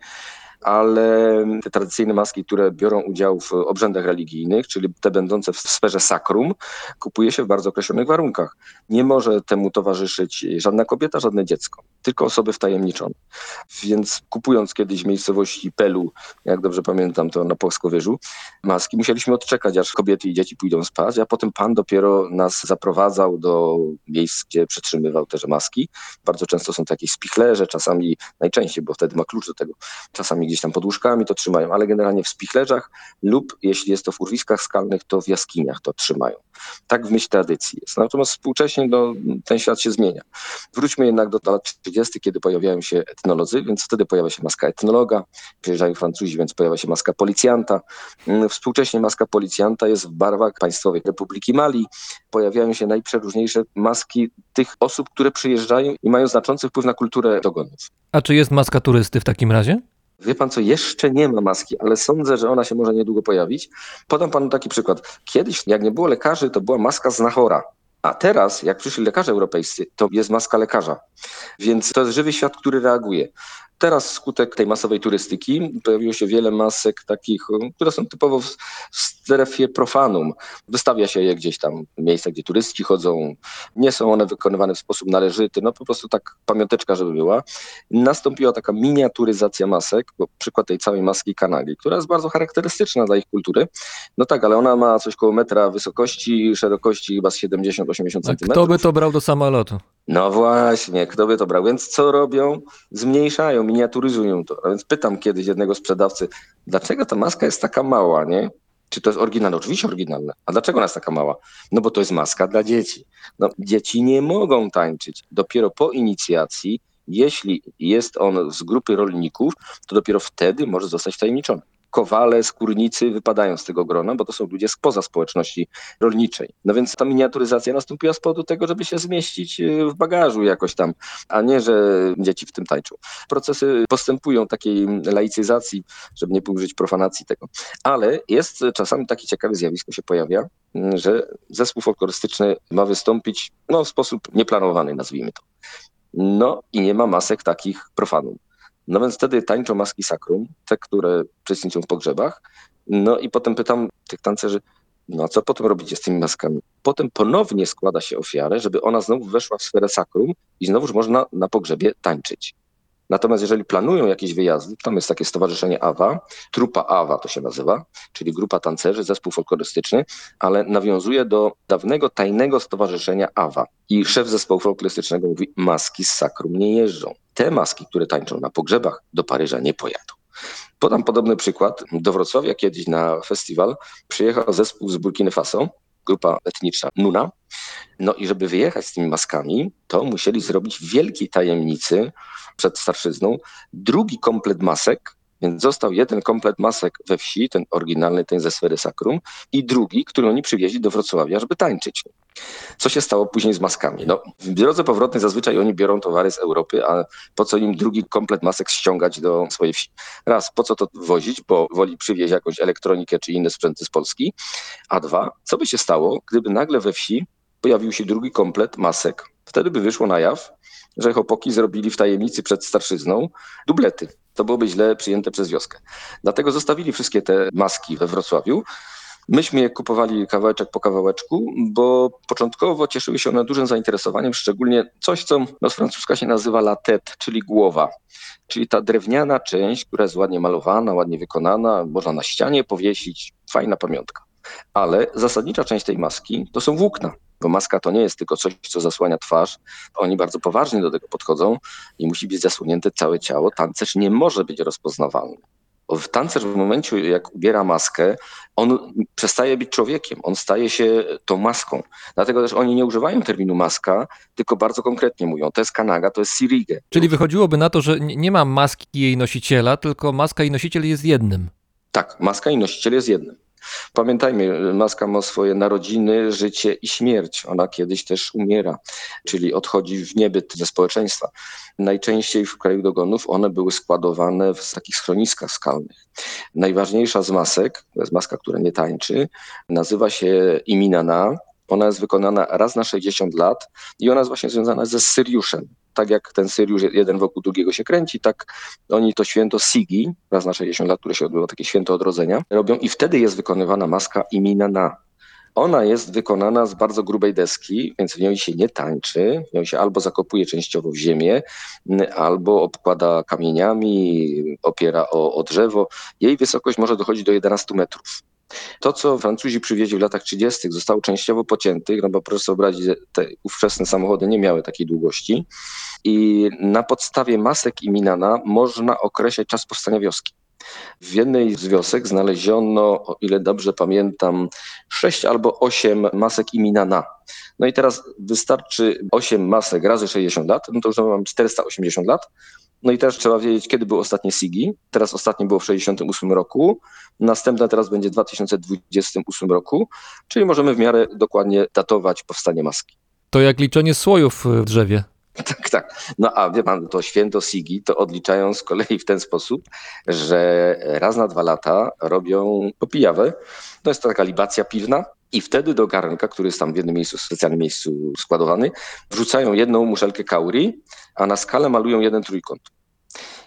ale te tradycyjne maski, które biorą udział w obrzędach religijnych, czyli te będące w sferze sakrum, kupuje się w bardzo określonych warunkach. Nie może temu towarzyszyć żadna kobieta, żadne dziecko, tylko osoby wtajemniczone. Więc kupując kiedyś w miejscowości Pelu, jak dobrze pamiętam to na Płaskowierzu, maski, musieliśmy odczekać, aż kobiety i dzieci pójdą spać, a potem pan dopiero nas zaprowadzał do miejsc, gdzie przetrzymywał te maski. Bardzo często są takie spichlerze, czasami, najczęściej, bo wtedy ma klucz do tego, czasami gdzieś tam pod łóżkami to trzymają, ale generalnie w spichlerzach lub jeśli jest to w urwiskach skalnych, to w jaskiniach to trzymają. Tak w myśl tradycji jest. Natomiast współcześnie no, ten świat się zmienia. Wróćmy jednak do lat 30., kiedy pojawiają się etnolodzy, więc wtedy pojawia się maska etnologa, przyjeżdżają Francuzi, więc pojawia się maska policjanta. Mm, Współcześnie maska policjanta jest w barwach Państwowej Republiki Mali. Pojawiają się najprzeróżniejsze maski tych osób, które przyjeżdżają i mają znaczący wpływ na kulturę dogonów. A czy jest maska turysty w takim razie? Wie pan co, jeszcze nie ma maski, ale sądzę, że ona się może niedługo pojawić. Podam panu taki przykład. Kiedyś, jak nie było lekarzy, to była maska znachora. A teraz, jak przyszli lekarze europejscy, to jest maska lekarza. Więc to jest żywy świat, który reaguje. Teraz skutek tej masowej turystyki pojawiło się wiele masek takich, które są typowo w strefie profanum. Wystawia się je gdzieś tam w miejscach, gdzie turyści chodzą. Nie są one wykonywane w sposób należyty, no po prostu tak pamiąteczka, żeby była. Nastąpiła taka miniaturyzacja masek, bo przykład tej całej maski kanagi, która jest bardzo charakterystyczna dla ich kultury. No tak, ale ona ma coś koło metra wysokości, szerokości chyba z 70-80 A centymetrów. kto by to brał do samolotu? No właśnie, kto by to brał? Więc co robią? Zmniejszają, miniaturyzują to. A więc pytam kiedyś jednego sprzedawcy, dlaczego ta maska jest taka mała, nie? Czy to jest oryginalne? Oczywiście oryginalne. A dlaczego ona jest taka mała? No bo to jest maska dla dzieci. No, dzieci nie mogą tańczyć. Dopiero po inicjacji, jeśli jest on z grupy rolników, to dopiero wtedy może zostać tajemniczony. Kowale, skórnicy wypadają z tego grona, bo to są ludzie spoza społeczności rolniczej. No więc ta miniaturyzacja nastąpiła z powodu tego, żeby się zmieścić y, w bagażu jakoś tam, a nie, że dzieci w tym tańczą. Procesy postępują takiej laicyzacji, żeby nie użyć profanacji tego. Ale jest czasami takie ciekawe zjawisko się pojawia, mm, że zespół folklorystyczny ma wystąpić no, w sposób nieplanowany, nazwijmy to. No i nie ma masek takich profanum. No więc wtedy tańczą maski sakrum, te, które uczestniczą w pogrzebach. No i potem pytam tych tancerzy, no a co potem robicie z tymi maskami? Potem ponownie składa się ofiarę, żeby ona znowu weszła w sferę sakrum i znowuż można na pogrzebie tańczyć. Natomiast jeżeli planują jakieś wyjazdy, tam jest takie stowarzyszenie AWA, trupa AWA to się nazywa, czyli grupa tancerzy, zespół folklorystyczny, ale nawiązuje do dawnego tajnego stowarzyszenia AWA. I szef zespołu folklorystycznego mówi, maski z sakrum nie jeżdżą. Te maski, które tańczą na pogrzebach, do Paryża nie pojadą. Podam podobny przykład. Do Wrocławia kiedyś na festiwal przyjechał zespół z Burkiny Faso, grupa etniczna Nuna. No i żeby wyjechać z tymi maskami, to musieli zrobić wielkiej tajemnicy przed starszyzną drugi komplet masek, Więc został jeden komplet masek we wsi, ten oryginalny, ten ze sfery sakrum, i drugi, który oni przywieźli do Wrocławia, żeby tańczyć. Co się stało później z maskami? No, w drodze powrotnej zazwyczaj oni biorą towary z Europy, a po co im drugi komplet masek ściągać do swojej wsi? Raz, po co to wozić, bo woli przywieźć jakąś elektronikę czy inne sprzęty z Polski, a dwa, co by się stało, gdyby nagle we wsi pojawił się drugi komplet masek? Wtedy by wyszło na jaw, że chłopaki zrobili w tajemnicy przed starszyzną dublety. To byłoby źle przyjęte przez wioskę. Dlatego zostawili wszystkie te maski we Wrocławiu. Myśmy je kupowali kawałeczek po kawałeczku, bo początkowo cieszyły się one dużym zainteresowaniem, szczególnie coś, co no, z francuska się nazywa la tête, czyli głowa. Czyli ta drewniana część, która jest ładnie malowana, ładnie wykonana, można na ścianie powiesić, fajna pamiątka. Ale zasadnicza część tej maski to są włókna, bo maska to nie jest tylko coś, co zasłania twarz. Oni bardzo poważnie do tego podchodzą i musi być zasłonięte całe ciało. Tancerz nie może być rozpoznawalny. W tancerz w momencie, jak ubiera maskę, on przestaje być człowiekiem, on staje się tą maską. Dlatego też oni nie używają terminu maska, tylko bardzo konkretnie mówią, to jest kanaga, to jest sirige. Czyli wychodziłoby na to, że nie nie ma maski i jej nosiciela, tylko maska i nosiciel jest jednym. Tak, maska i nosiciel jest jednym. Pamiętajmy, maska ma swoje narodziny, życie i śmierć. Ona kiedyś też umiera, czyli odchodzi w niebyt ze społeczeństwa. Najczęściej w kraju dogonów one były składowane w takich schroniskach skalnych. Najważniejsza z masek, to jest maska, która nie tańczy, nazywa się Iminana. Ona jest wykonana raz na 60 lat i ona jest właśnie związana ze Syriuszem. Tak jak ten Syriusz jeden wokół drugiego się kręci, tak oni to święto Sigi, raz na 60 lat, które się odbywa, takie święto odrodzenia, robią i wtedy jest wykonywana maska Iminana. Ona jest wykonana z bardzo grubej deski, więc w niej się nie tańczy. W nią się albo zakopuje częściowo w ziemię, albo obkłada kamieniami, opiera o, o drzewo. Jej wysokość może dochodzić do 11 metrów. To, co Francuzi przywieźli w latach 30., zostało częściowo pociętych, no bo proszę że te ówczesne samochody nie miały takiej długości. I na podstawie masek i minana można określać czas powstania wioski. W jednej z wiosek znaleziono, o ile dobrze pamiętam, sześć albo osiem masek i minana. No i teraz wystarczy 8 masek razy 60 lat, no to już mam 480 lat. No i też trzeba wiedzieć, kiedy był ostatnie SIGI. Teraz ostatnie było w 68 roku. Następne teraz będzie w 2028 roku, czyli możemy w miarę dokładnie datować powstanie maski. To jak liczenie słojów w drzewie. Tak, tak. No a wie pan, to święto Sigi to odliczają z kolei w ten sposób, że raz na dwa lata robią popijawę. To jest taka libacja piwna. I wtedy do garnka, który jest tam w jednym miejscu, w specjalnym miejscu składowany, wrzucają jedną muszelkę kauri, a na skalę malują jeden trójkąt.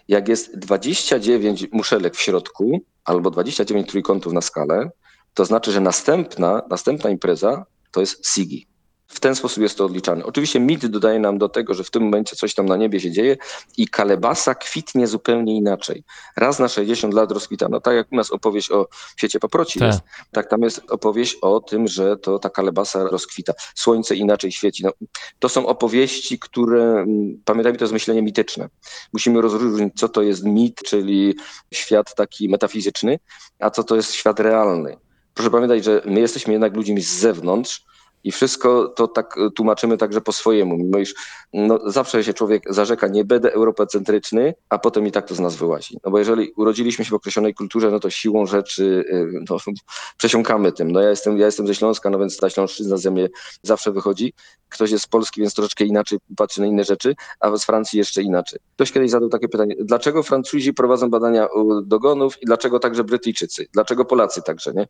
Jak jest 29 muszelek w środku, albo 29 trójkątów na skalę, to znaczy, że następna, następna impreza to jest Sigi. W ten sposób jest to odliczane. Oczywiście mit dodaje nam do tego, że w tym momencie coś tam na niebie się dzieje i kalebasa kwitnie zupełnie inaczej. Raz na 60 lat rozkwitano. Tak jak u nas opowieść o świecie paproci Tak. jest, tak tam jest opowieść o tym, że to ta kalebasa rozkwita. Słońce inaczej świeci. No, to są opowieści, które, mm, pamiętajmy, to jest myślenie mityczne. Musimy rozróżnić, co to jest mit, czyli świat taki metafizyczny, a co to jest świat realny. Proszę pamiętać, że my jesteśmy jednak ludźmi z zewnątrz, i wszystko to tak e, tłumaczymy także po swojemu, mimo iż no, zawsze się człowiek zarzeka, nie będę europacentryczny, a potem i tak to z nas wyłazi. No bo jeżeli urodziliśmy się w określonej kulturze, no to siłą rzeczy e, no, przesiąkamy tym. No ja jestem, ja jestem ze Śląska, no więc ta Śląszczyzna ze mnie zawsze wychodzi. Ktoś jest z Polski, więc troszeczkę inaczej patrzy na inne rzeczy, a z Francji jeszcze inaczej. Ktoś kiedyś zadał takie pytanie, dlaczego Francuzi prowadzą badania dogonów i dlaczego także Brytyjczycy? Dlaczego Polacy także, nie?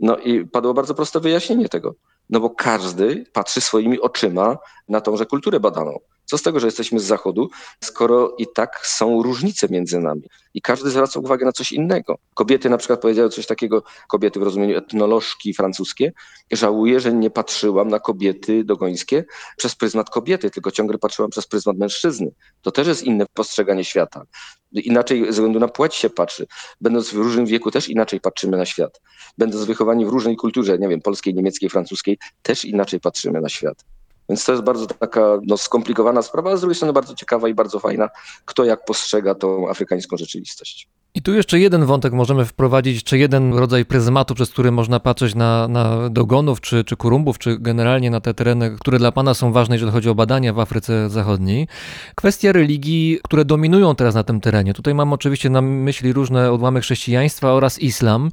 No i padło bardzo proste wyjaśnienie tego. No bo każdy patrzy swoimi oczyma na tąże kulturę badaną. Co z tego, że jesteśmy z zachodu, skoro i tak są różnice między nami i każdy zwraca uwagę na coś innego. Kobiety na przykład powiedziały coś takiego, kobiety w rozumieniu etnolożki francuskie, żałuję, że nie patrzyłam na kobiety dogońskie przez pryzmat kobiety, tylko ciągle patrzyłam przez pryzmat mężczyzny. To też jest inne postrzeganie świata. Inaczej ze względu na płeć się patrzy. Będąc w różnym wieku też inaczej patrzymy na świat. Będąc wychowani w różnej kulturze, nie wiem, polskiej, niemieckiej, francuskiej, też inaczej patrzymy na świat. Więc to jest bardzo taka no, skomplikowana sprawa, a z drugiej strony bardzo ciekawa i bardzo fajna, kto jak postrzega tą afrykańską rzeczywistość. I tu jeszcze jeden wątek możemy wprowadzić, czy jeden rodzaj pryzmatu, przez który można patrzeć na, na dogonów, czy, czy kurumbów, czy generalnie na te tereny, które dla Pana są ważne, jeżeli chodzi o badania w Afryce Zachodniej. Kwestia religii, które dominują teraz na tym terenie. Tutaj mam oczywiście na myśli różne odłamy chrześcijaństwa oraz islam.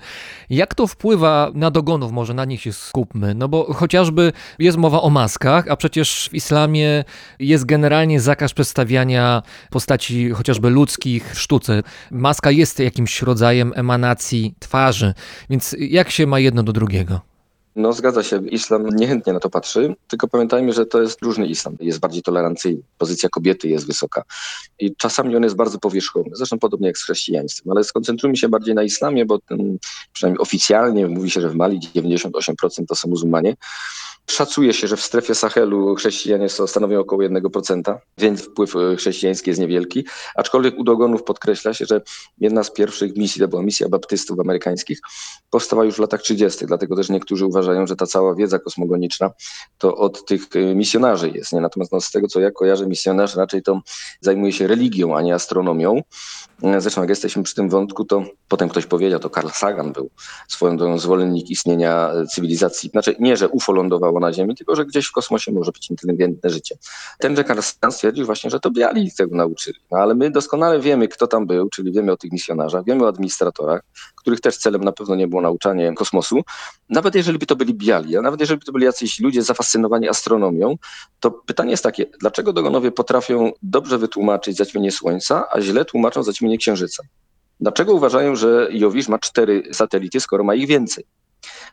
Jak to wpływa na dogonów? Może na nich się skupmy. No bo chociażby jest mowa o maskach, a przecież w islamie jest generalnie zakaz przedstawiania postaci chociażby ludzkich w sztuce. Maska jest jakimś rodzajem emanacji twarzy, więc jak się ma jedno do drugiego? No zgadza się, islam niechętnie na to patrzy, tylko pamiętajmy, że to jest różny islam, jest bardziej tolerancyjny, pozycja kobiety jest wysoka. I czasami on jest bardzo powierzchowny, zresztą podobnie jak z chrześcijaństwem, ale skoncentrujmy się bardziej na islamie, bo ten, przynajmniej oficjalnie mówi się, że w Mali 98% to są muzułmanie. Szacuje się, że w strefie Sahelu chrześcijanie stanowią około 1%, więc wpływ e, chrześcijański jest niewielki, aczkolwiek u dogonów podkreśla się, że jedna z pierwszych misji, to była misja baptystów amerykańskich, powstała już w latach 30., dlatego też niektórzy uważają, że ta cała wiedza kosmogoniczna to od tych y, misjonarzy jest. Nie? Natomiast no, z tego, co ja kojarzę, misjonarz raczej to zajmuje się religią, a nie astronomią. E, Zresztą jak jesteśmy przy tym wątku, to potem ktoś powiedział, to Carl Sagan był swoją drogą zwolennik istnienia cywilizacji. Znaczy nie, że UFO lądowało na Ziemi, tylko że gdzieś w kosmosie może być inteligentne życie. Tenże Carl Sagan stwierdził właśnie, że to biali tego nauczyli. No, ale my doskonale wiemy, kto tam był, czyli wiemy o tych misjonarzach, wiemy o administratorach, których też celem na pewno nie było nauczanie kosmosu. Nawet jeżeli by to byli biali, a nawet jeżeli by to byli jacyś ludzie zafascynowani astronomią, to pytanie jest takie, dlaczego dogonowie potrafią dobrze wytłumaczyć zaćmienie Słońca, a źle tłumaczą zaćmienie Księżyca? Dlaczego uważają, że Jowisz ma cztery satelity, skoro ma ich więcej?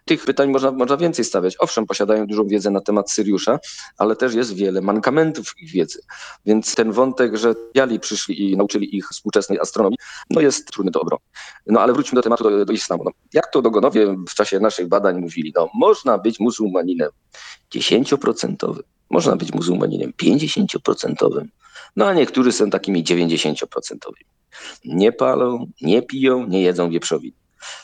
Tych pytań można, można więcej stawiać. Owszem, posiadają dużą wiedzę na temat Syriusza, ale też jest wiele mankamentów ich wiedzy. Więc ten wątek, że biali przyszli i nauczyli ich współczesnej astronomii, no jest trudny do obrony. No ale wróćmy do tematu do, do islamu. No, jak to dogonowie w czasie naszych badań mówili? No, można być muzułmaninem 10%, można być muzułmaninem 50%, no a niektórzy są takimi 90%. Nie palą, nie piją, nie jedzą wieprzowiny.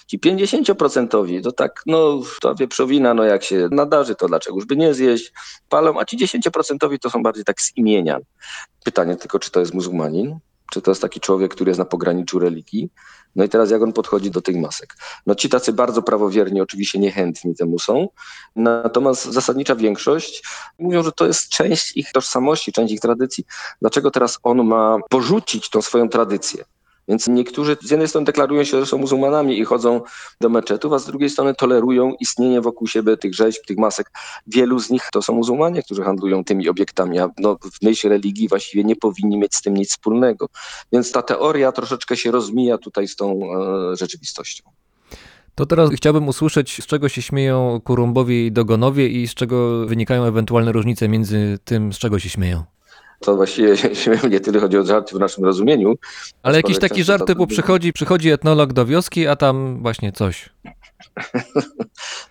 Ci 50% to tak, no ta wieprzowina, no jak się nadarzy, to dlaczegoż by nie zjeść? Palą, a ci 10% to są bardziej tak z imienia. Pytanie tylko, czy to jest muzułmanin? Czy to jest taki człowiek, który jest na pograniczu religii? No i teraz jak on podchodzi do tych masek? No ci tacy bardzo prawowierni oczywiście niechętni temu są, natomiast zasadnicza większość mówią, że to jest część ich tożsamości, część ich tradycji. Dlaczego teraz on ma porzucić tą swoją tradycję? Więc niektórzy z jednej strony deklarują się, że są muzułmanami i chodzą do meczetów, a z drugiej strony tolerują istnienie wokół siebie tych rzeźb, tych masek. Wielu z nich to są muzułmanie, którzy handlują tymi obiektami, a no, w myśl religii właściwie nie powinni mieć z tym nic wspólnego. Więc ta teoria troszeczkę się rozmija tutaj z tą e, rzeczywistością. To teraz chciałbym usłyszeć, z czego się śmieją kurumbowie i dogonowie i z czego wynikają ewentualne różnice między tym, z czego się śmieją. To właściwie nie tyle chodzi o żarty w naszym rozumieniu. Ale jakiś taki żart typu przychodzi, przychodzi etnolog do wioski, a tam właśnie coś.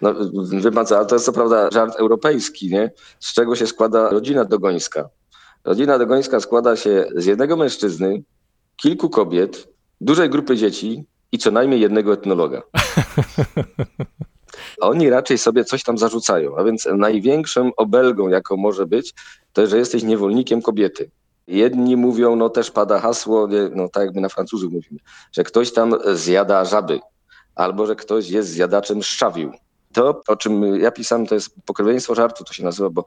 No, wie pan co, ale to jest co prawda żart europejski, nie? Z czego się składa rodzina dogońska? Rodzina dogońska składa się z jednego mężczyzny, kilku kobiet, dużej grupy dzieci i co najmniej jednego etnologa. Oni raczej sobie coś tam zarzucają, a więc największą obelgą, jaką może być, to że jesteś niewolnikiem kobiety. Jedni mówią, no też pada hasło, no tak jak my na Francuzów mówimy, że ktoś tam zjada żaby, albo że ktoś jest zjadaczem szczawił. To, o czym ja pisałem, to jest pokrewieństwo żartu, to się nazywa, bo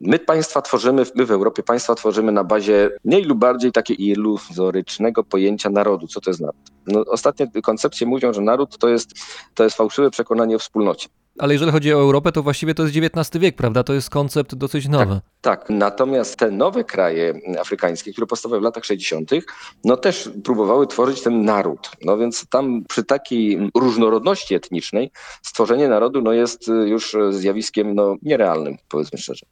my państwa tworzymy, my w Europie państwa tworzymy na bazie mniej lub bardziej takie iluzorycznego pojęcia narodu. Co to jest naród? No, ostatnie koncepcje mówią, że naród to jest, to jest fałszywe przekonanie o wspólnocie. Ale jeżeli chodzi o Europę, to właściwie to jest XIX wiek, prawda? To jest koncept dosyć nowy. Tak, natomiast te nowe kraje afrykańskie, które powstawały w latach 60., no też próbowały tworzyć ten naród. No więc tam przy takiej różnorodności etnicznej stworzenie narodu no jest już zjawiskiem no, nierealnym, powiedzmy szczerze.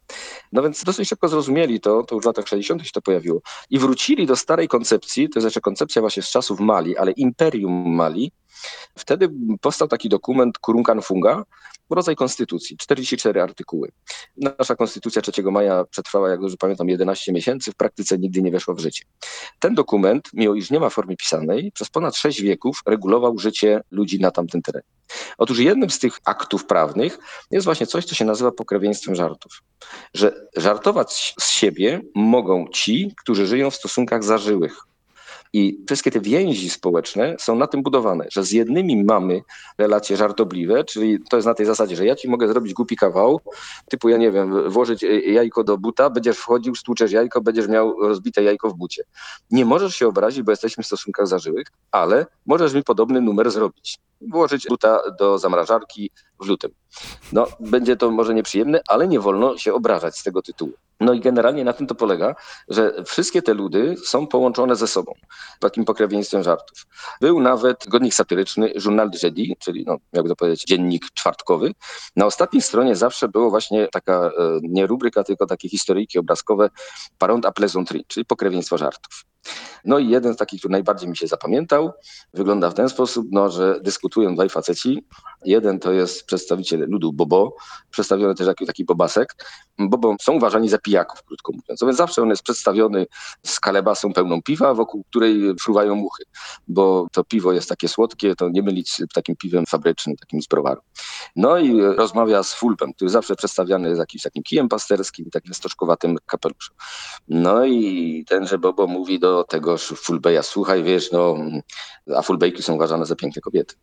No więc dosyć szybko zrozumieli to, to już w latach 60. się to pojawiło i wrócili do starej koncepcji, to jest jeszcze koncepcja właśnie z czasów Mali, ale Imperium Mali. Wtedy powstał taki dokument Kurunkan Funga, rodzaj konstytucji, 44 artykuły. Nasza konstytucja 3 maja przetrwała, jak dobrze pamiętam, 11 miesięcy, w praktyce nigdy nie weszła w życie. Ten dokument, mimo iż nie ma formy pisanej, przez ponad 6 wieków regulował życie ludzi na tamtym terenie. Otóż jednym z tych aktów prawnych jest właśnie coś, co się nazywa pokrewieństwem żartów. Że żartować z siebie mogą ci, którzy żyją w stosunkach zażyłych. I wszystkie te więzi społeczne są na tym budowane, że z jednymi mamy relacje żartobliwe, czyli to jest na tej zasadzie, że ja ci mogę zrobić głupi kawał, typu ja nie wiem, włożyć e, jajko do buta, będziesz wchodził, stłuczesz jajko, będziesz miał rozbite jajko w bucie. Nie możesz się obrazić, bo jesteśmy w stosunkach zażyłych, ale możesz mi podobny numer zrobić. Włożyć buta do zamrażarki w lutym. No, będzie to może nieprzyjemne, ale nie wolno się obrażać z tego tytułu. No i generalnie na tym to polega, że wszystkie te ludy są połączone ze sobą takim pokrewieństwem żartów. Był nawet godnik satyryczny Journal de Jeudi, czyli no, jakby to powiedzieć dziennik czwartkowy. Na ostatniej stronie zawsze było właśnie taka e, nie rubryka, tylko takie historyjki obrazkowe Parent à plaisanterie, czyli pokrewieństwo żartów. No i jeden z takich, który najbardziej mi się zapamiętał, wygląda w ten sposób, no, że dyskutują dwaj faceci. Jeden to jest przedstawiciel ludu Bobo, przedstawiony też jako taki bobasek. Bobo są uważani za pijaków, krótko mówiąc. Więc zawsze on jest przedstawiony z kalebasą pełną piwa, wokół której fruwają muchy, bo to piwo jest takie słodkie, to nie mylić z takim piwem fabrycznym, takim z browaru. No i rozmawia z Fulpem, który zawsze przedstawiany jest jakimś takim kijem pasterskim, takim stożkowatym kapeluszem. No i tenże Bobo mówi do Fulbeja, słuchaj, wiesz, no, a Fulbejki są uważane za piękne kobiety.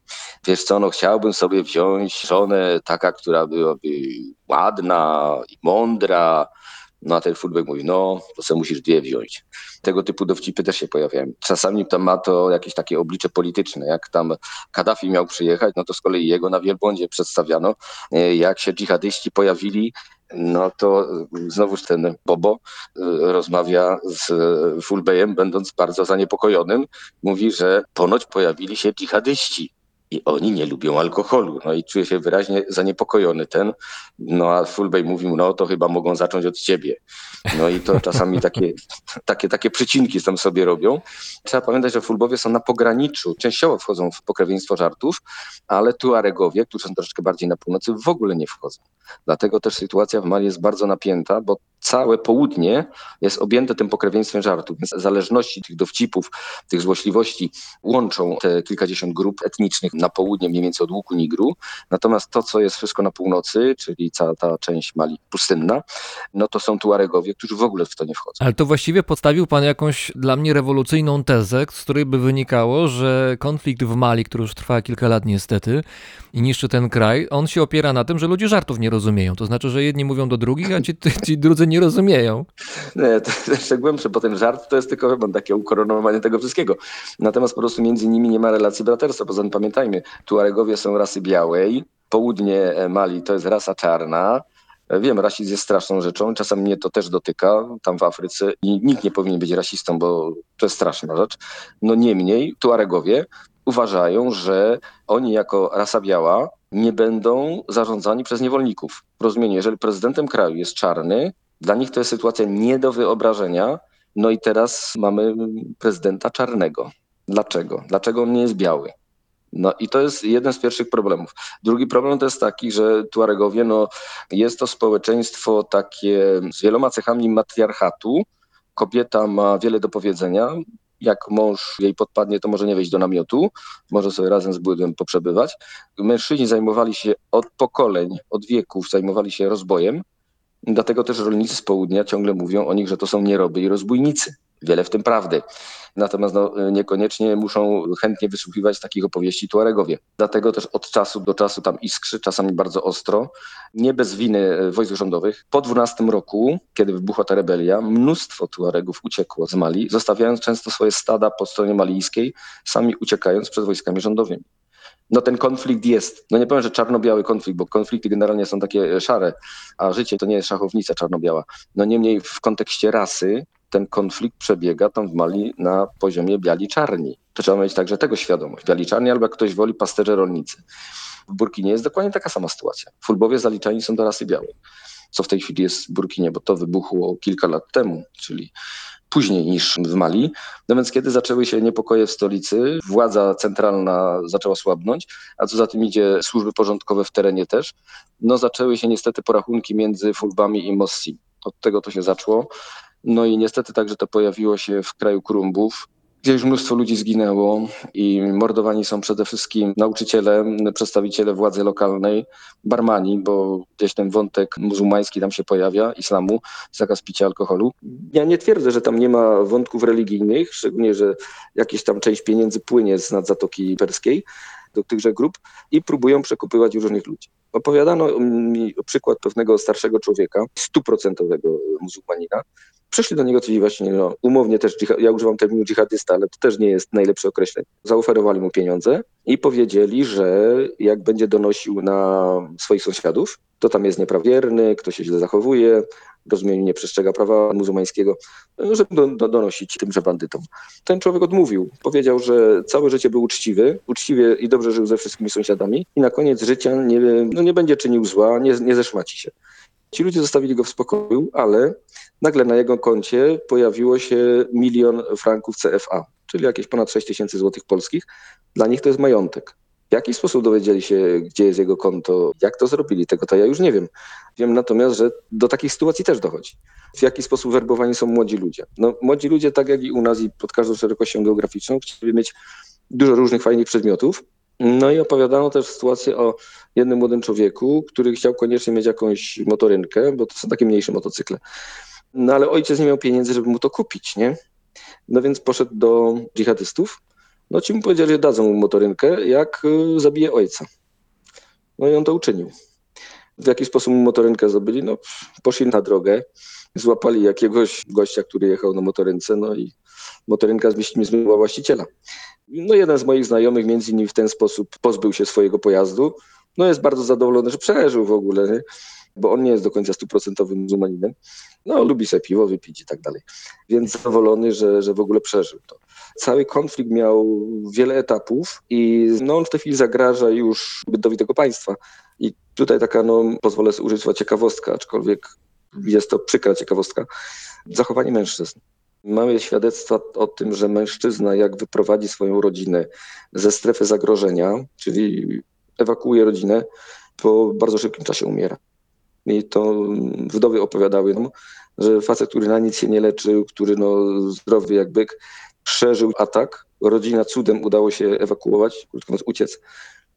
Wiesz co, no chciałbym sobie wziąć żonę taka, która byłaby ładna i mądra, no a ten Fulbek mówi, no to musisz dwie wziąć. Tego typu dowcipy też się pojawiają. Czasami to ma to jakieś takie oblicze polityczne. Jak tam Kaddafi miał przyjechać, no to z kolei jego na wielbłądzie przedstawiano. E, Jak się dżihadyści pojawili, no to znowuż ten Bobo y, rozmawia z Fulbejem, będąc bardzo zaniepokojonym. Mówi, że ponoć pojawili się dżihadyści i oni nie lubią alkoholu. No i czuje się wyraźnie zaniepokojony ten. No a Fulbej mówił, no to chyba mogą zacząć od ciebie. No i to czasami takie, takie, takie przycinki tam sobie robią. Trzeba pamiętać, że Fulbowie są na pograniczu. Częściowo wchodzą w pokrewieństwo żartów, ale Tuaregowie, którzy są troszeczkę bardziej na północy, w ogóle nie wchodzą. Dlatego też sytuacja w Mali jest bardzo napięta, bo całe południe jest objęte tym pokrewieństwem żartów. Więc zależności tych dowcipów, tych złośliwości łączą te kilkadziesiąt grup etnicznych na południe, mniej więcej od łuku Nigru. Natomiast to, co jest wszystko na północy, czyli cała ta część Mali pustynna, no to są Tuaregowie, którzy w ogóle w to nie wchodzą. Ale to właściwie postawił pan jakąś dla mnie rewolucyjną tezę, z której by wynikało, że konflikt w Mali, który już trwa kilka lat niestety i niszczy ten kraj, on się opiera na tym, że ludzie żartów nie rozumieją. To znaczy, że jedni mówią do drugich, a ci, ci drudzy nie rozumieją. Nie, to jeszcze głębsze, bo ten żart to jest tylko chyba takie ukoronowanie tego wszystkiego. Natomiast po prostu między nimi nie ma relacji braterstwa. Poza tym pamiętajmy, Tuaregowie są rasy białej, południe Mali to jest rasa czarna. Wiem, rasizm jest straszną rzeczą, czasem mnie to też dotyka tam w Afryce i nikt nie powinien być rasistą, bo to jest straszna rzecz. No niemniej Tuaregowie uważają, że oni jako rasa biała nie będą zarządzani przez niewolników. W rozumieniu, jeżeli prezydentem kraju jest czarny, dla nich to jest sytuacja nie do wyobrażenia. No i teraz mamy prezydenta czarnego. Dlaczego? Dlaczego on nie jest biały? No i to jest jeden z pierwszych problemów. Drugi problem to jest taki, że Tuaregowie, no jest to społeczeństwo takie z wieloma cechami matriarchatu. Kobieta ma wiele do powiedzenia. Jak mąż jej podpadnie, to może nie wejść do namiotu, może sobie razem z błydłem poprzebywać. Mężczyźni zajmowali się od pokoleń, od wieków, zajmowali się rozbojem. Dlatego też rolnicy z południa ciągle mówią o nich, że to są nieroby i rozbójnicy. Wiele w tym prawdy. Natomiast no, niekoniecznie muszą chętnie wysłuchiwać takich opowieści Tuaregowie. Dlatego też od czasu do czasu tam iskrzy, czasami bardzo ostro, nie bez winy wojsk rządowych. Po 12 roku, kiedy wybuchła ta rebelia, mnóstwo Tuaregów uciekło z Mali, zostawiając często swoje stada po stronie malijskiej, sami uciekając przed wojskami rządowymi no ten konflikt jest. No nie powiem, że czarno-biały konflikt, bo konflikty generalnie są takie szare, a życie to nie jest szachownica czarno-biała. No niemniej w kontekście rasy ten konflikt przebiega tam w Mali na poziomie biali-czarni. To trzeba mieć także tego świadomość. Biali-czarni albo jak ktoś woli pasterze rolnicy. W Burkinie jest dokładnie taka sama sytuacja. Fulbowie zaliczani są do rasy białej, co w tej chwili jest w Burkinie, bo to wybuchło kilka lat temu, czyli później niż w Mali. No więc kiedy zaczęły się niepokoje w stolicy, władza centralna zaczęła słabnąć, a co za tym idzie służby porządkowe w terenie też, no zaczęły się niestety porachunki między Fulbami i Mossi. Od tego to się zaczło. No i niestety także to pojawiło się w kraju Krumbów, gdzie już mnóstwo ludzi zginęło i mordowani są przede wszystkim nauczyciele, przedstawiciele władzy lokalnej, barmani, bo gdzieś ten wątek muzułmański tam się pojawia, islamu, zakaz picia alkoholu. Ja nie twierdzę, że tam nie ma wątków religijnych, szczególnie, że jakaś tam część pieniędzy płynie z nad Zatoki Perskiej do tychże grup i próbują przekupywać różnych ludzi. Opowiadano mi przykład pewnego starszego człowieka, stuprocentowego muzułmanina. Przyszli do niego ci właśnie, no, umownie też, ja używam terminu dżihadysta, ale to też nie jest najlepsze określenie. Zaoferowali mu pieniądze i powiedzieli, że jak będzie donosił na swoich sąsiadów, to tam jest nieprawierny, kto się źle zachowuje, rozumieniu nie przestrzega prawa muzułmańskiego, żeby do, do, donosić tymże bandytom. Ten człowiek odmówił. Powiedział, że całe życie był uczciwy, uczciwie i dobrze żył ze wszystkimi sąsiadami i na koniec życia nie, no nie będzie czynił zła, nie, nie zeszmaci się. Ci ludzie zostawili go w spokoju, ale nagle na jego koncie pojawiło się milion franków CFA, czyli jakieś ponad 6 tysięcy złotych polskich. Dla nich to jest majątek. W jaki sposób dowiedzieli się, gdzie jest jego konto, jak to zrobili, tego to ja już nie wiem. Wiem natomiast, że do takich sytuacji też dochodzi. W jaki sposób werbowani są młodzi ludzie? No, młodzi ludzie, tak jak i u nas i pod każdą szerokością geograficzną, chcieli mieć dużo różnych fajnych przedmiotów. No i opowiadano też sytuację o jednym młodym człowieku, który chciał koniecznie mieć jakąś motorynkę, bo to są takie mniejsze motocykle. No ale ojciec nie miał pieniędzy, żeby mu to kupić, nie? No więc poszedł do dżihadystów. No ci mu powiedzieli, że dadzą mu motorynkę, jak y, zabije ojca. No i on to uczynił. W jaki sposób mu motorynkę zdobyli? No poszli na drogę, złapali jakiegoś gościa, który jechał na motorynce, no i motorynka zmieniła właściciela. No jeden z moich znajomych między innymi w ten sposób pozbył się swojego pojazdu. No jest bardzo zadowolony, że przeżył w ogóle, bo on nie jest do końca stuprocentowym muzułmaninem. No lubi sobie piwo wypić i tak dalej. Więc zadowolony, że, że w ogóle przeżył to. Cały konflikt miał wiele etapów i no, on w tej chwili zagraża już bytowi tego państwa. I tutaj taka, no pozwolę sobie użyć słowa ciekawostka, aczkolwiek jest to przykra ciekawostka. Zachowanie mężczyzn. Mamy świadectwa o tym, że mężczyzna, jak wyprowadzi swoją rodzinę ze strefy zagrożenia, czyli ewakuuje rodzinę, po bardzo szybkim czasie umiera. I to wdowy opowiadały nam, że facet, który na nic się nie leczył, który no, zdrowy jak byk, przeżył atak, rodzina cudem udało się ewakuować, krótko mówiąc uciec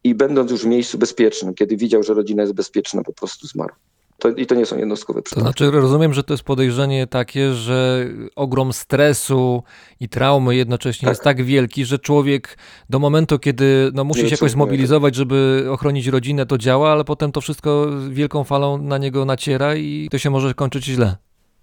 i będąc już w miejscu bezpiecznym, kiedy widział, że rodzina jest bezpieczna, po prostu zmarł. To, I to nie są jednostkowe To przypadki. znaczy, rozumiem, że to jest podejrzenie takie, że ogrom stresu i traumy jednocześnie Tak. jest tak wielki, że człowiek do momentu, kiedy no, musi Nie się jakoś zmobilizować, żeby ochronić rodzinę, to działa, ale potem to wszystko wielką falą na niego naciera i to się może kończyć źle.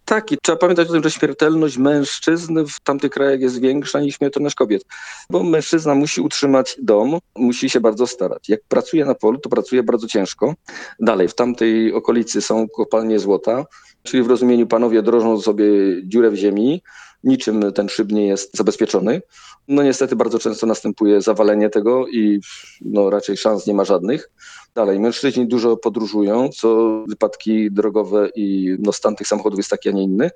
Tak, i trzeba pamiętać o tym, że śmiertelność mężczyzn w tamtych krajach jest większa niż śmiertelność kobiet. Bo mężczyzna musi utrzymać dom, musi się bardzo starać. Jak pracuje na polu, to pracuje bardzo ciężko. Dalej, w tamtej okolicy są kopalnie złota, czyli w rozumieniu panowie drążą sobie dziurę w ziemi, niczym ten szyb nie jest zabezpieczony. No niestety bardzo często następuje zawalenie tego i no, raczej szans nie ma żadnych. Dalej, mężczyźni dużo podróżują, co wypadki drogowe i no, stan tych samochodów jest taki, a nie inny.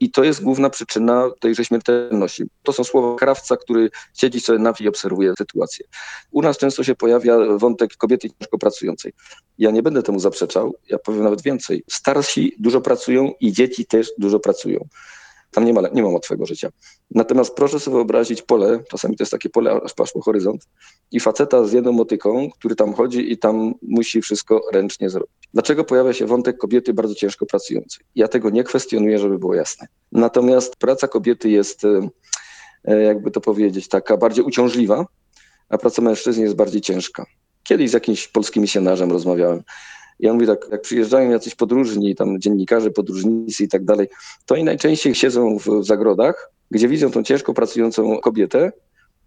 I to jest główna przyczyna tejże śmiertelności. To są słowa krawca, który siedzi sobie na i obserwuje sytuację. U nas często się pojawia wątek kobiety ciężko pracującej. Ja nie będę temu zaprzeczał, ja powiem nawet więcej. Starsi dużo pracują i dzieci też dużo pracują. Tam nie ma, nie ma łatwego życia. Natomiast proszę sobie wyobrazić pole, czasami to jest takie pole aż po horyzont, i faceta z jedną motyką, który tam chodzi i tam musi wszystko ręcznie zrobić. Dlaczego pojawia się wątek kobiety bardzo ciężko pracującej? Ja tego nie kwestionuję, żeby było jasne. Natomiast praca kobiety jest, e, e, jakby to powiedzieć, taka bardziej uciążliwa, a praca mężczyzny jest bardziej ciężka. Kiedyś z jakimś polskim misjonarzem rozmawiałem. I on mówi tak, jak przyjeżdżają jacyś podróżni, tam dziennikarze, podróżnicy i tak dalej, to oni najczęściej siedzą w zagrodach, gdzie widzą tą ciężko pracującą kobietę,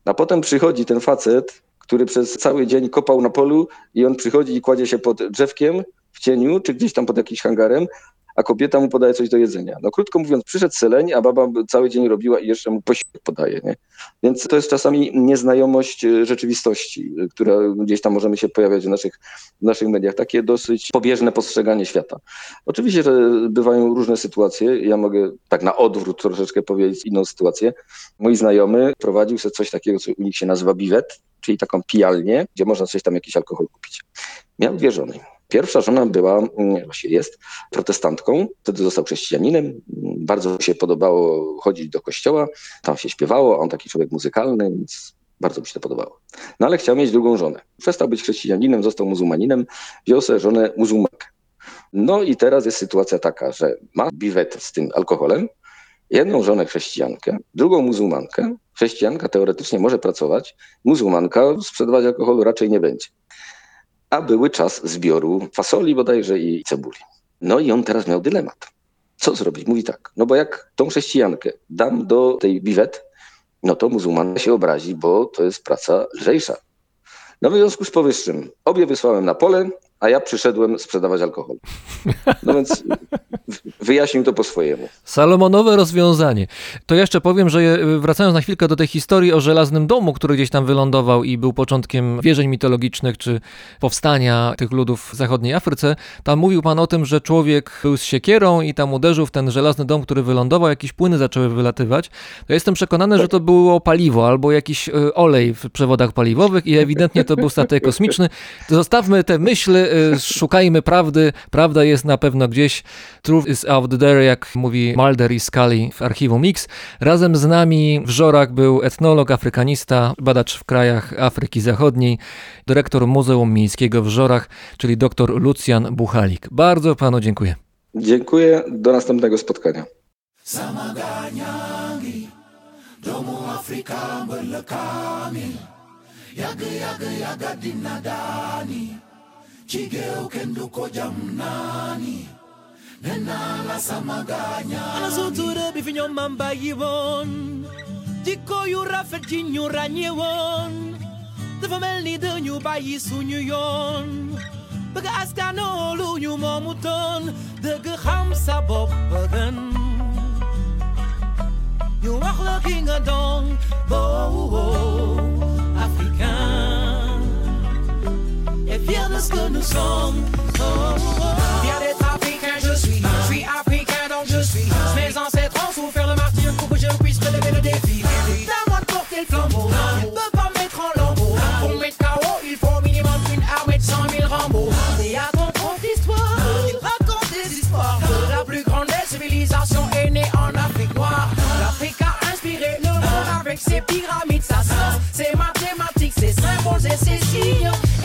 a potem przychodzi ten facet, który przez cały dzień kopał na polu i on przychodzi i kładzie się pod drzewkiem w cieniu, czy gdzieś tam pod jakimś hangarem, a kobieta mu podaje coś do jedzenia. No krótko mówiąc, przyszedł seleń, a baba cały dzień robiła i jeszcze mu posiłek podaje, nie? Więc to jest czasami nieznajomość e, rzeczywistości, e, która gdzieś tam możemy się pojawiać w naszych, w naszych mediach. Takie dosyć pobieżne postrzeganie świata. Oczywiście, że bywają różne sytuacje. Ja mogę tak na odwrót troszeczkę powiedzieć inną sytuację. Mój znajomy prowadził sobie coś takiego, co u nich się nazywa biwet, czyli taką pijalnię, gdzie można coś tam, jakiś alkohol kupić. Miał dwie żony. Pierwsza żona była, mm, właściwie jest, protestantką, wtedy został chrześcijaninem. Bardzo mu się podobało chodzić do kościoła, tam się śpiewało, on taki człowiek muzykalny, więc bardzo mi się to podobało. No ale chciał mieć drugą żonę. Przestał być chrześcijaninem, został muzułmaninem, wziął sobie żonę muzułmankę. No i teraz jest sytuacja taka, że ma biwet z tym alkoholem, jedną żonę chrześcijankę, drugą muzułmankę. Chrześcijanka teoretycznie może pracować, muzułmanka sprzedawać alkoholu raczej nie będzie. A były czas zbioru fasoli bodajże i cebuli. No i on teraz miał dylemat. Co zrobić? Mówi tak, no bo jak tą chrześcijankę dam do tej biwet, no to muzułman się obrazi, bo to jest praca lżejsza. No w związku z powyższym obie wysłałem na pole, a ja przyszedłem sprzedawać alkohol. No więc wyjaśnił to po swojemu. Salomonowe rozwiązanie. To jeszcze powiem, że wracając na chwilkę do tej historii o żelaznym domu, który gdzieś tam wylądował i był początkiem wierzeń mitologicznych czy powstania tych ludów w zachodniej Afryce, tam mówił pan o tym, że człowiek był z siekierą i tam uderzył w ten żelazny dom, który wylądował, jakieś płyny zaczęły wylatywać. To jestem przekonany, że to było paliwo albo jakiś y, olej w przewodach paliwowych i ewidentnie to był statek kosmiczny. To Zostawmy te myśli, y, szukajmy prawdy. Prawda jest na pewno gdzieś. Truth is out there, jak mówi Mulder i Scully w archiwum Mix. Razem z nami w Żorach był etnolog, afrykanista, badacz w krajach Afryki Zachodniej, dyrektor Muzeum Miejskiego w Żorach, czyli dr Lucjan Buchalik. Bardzo panu dziękuję. Dziękuję, do następnego spotkania. bàyyi woon chigeuke nduko jamnani nena lasamaganya alazuture bifinyo mamba yivon. Jikoyura fetinyura nyewon tefamelni denyu bayisunyuyon begaaskanolunyu momuton. Degehamsa bobbegen You walk looking a dong, bo, -oh -oh. Et fier de ce que nous sommes. Oh, d'être africain, je suis. Je suis africain, donc je suis. Mes ancêtres ont souffert le martyr pour que je puisse relever le défi. C'est à moi de porter le flambeau. Ne peux pas me mettre en lambeau. Pour mettre KO, il faut au minimum une armée de 100 000 Rambo. Et à ton prof d'histoire, il raconte des histoires. La plus grande des civilisations est née en Afrique noire. L'Afrique a inspiré le monde avec ses pyramides, sa science, ses mathématiques, ses symboles et ses signes.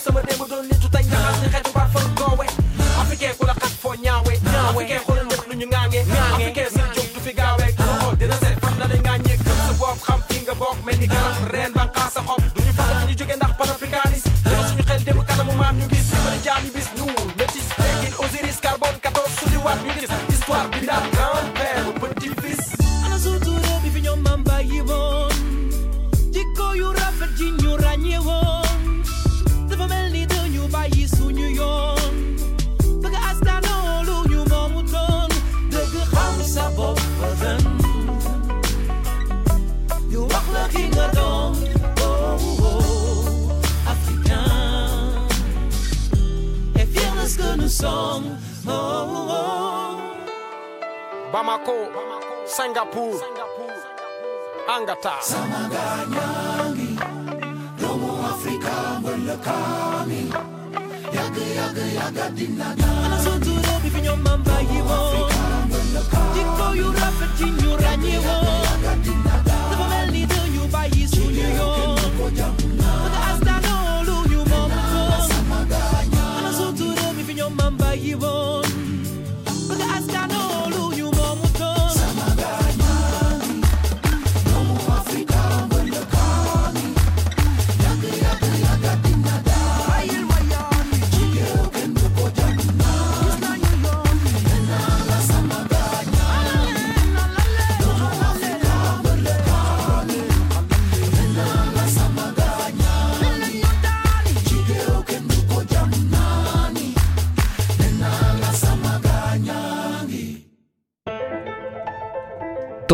sama démb doon nitu tey ñaxas ni xeetu baat fa goowe africain ku la xat foo ñaawe africain xam-xam fii nga bokk mel ni garab reen banqaas sa xob duñu faral ñu jóge ndax panafricanisme suñu xel dem kanamu maam ñu gis. Ñu bëri Kata. Samaganyangi, Lomo Africa, Mulakami. Yaga, yaga, yaga, dinaga. Anazonto, Bipinyo Mambayiwo. Diko, Yurafetin, Yuranyiwo.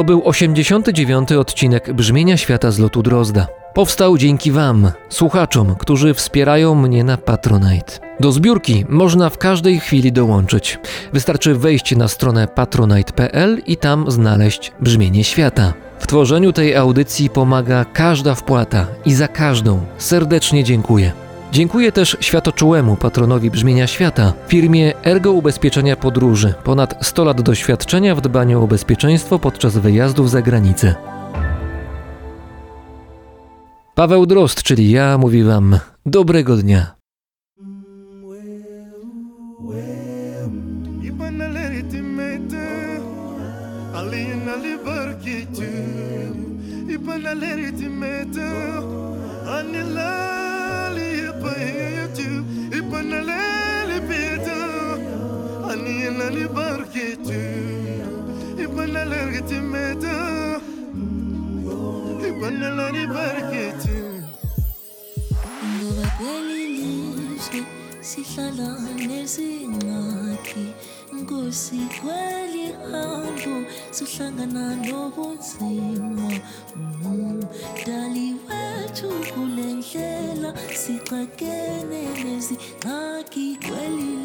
Był 89. odcinek Brzmienia Świata z lotu Drozda. Powstał dzięki Wam, słuchaczom, którzy wspierają mnie na Patronite. Do zbiórki można w każdej chwili dołączyć. Wystarczy wejść na stronę patronite.pl i tam znaleźć Brzmienie Świata. W tworzeniu tej audycji pomaga każda wpłata i za każdą serdecznie dziękuję. Dziękuję też światoczułemu patronowi Brzmienia Świata, firmie Ergo Ubezpieczenia Podróży, ponad 100 lat doświadczenia w dbaniu o bezpieczeństwo podczas wyjazdów za granicę. Paweł Drozd, czyli ja, mówi Wam dobrego dnia. Anneleri bereketi Nova pelilishki sihlala nezingxaki nkosi kweli hambo sihlangana nobunzima. Mm, Mdali wethu kule ndlela sixakene nezingxaki kweli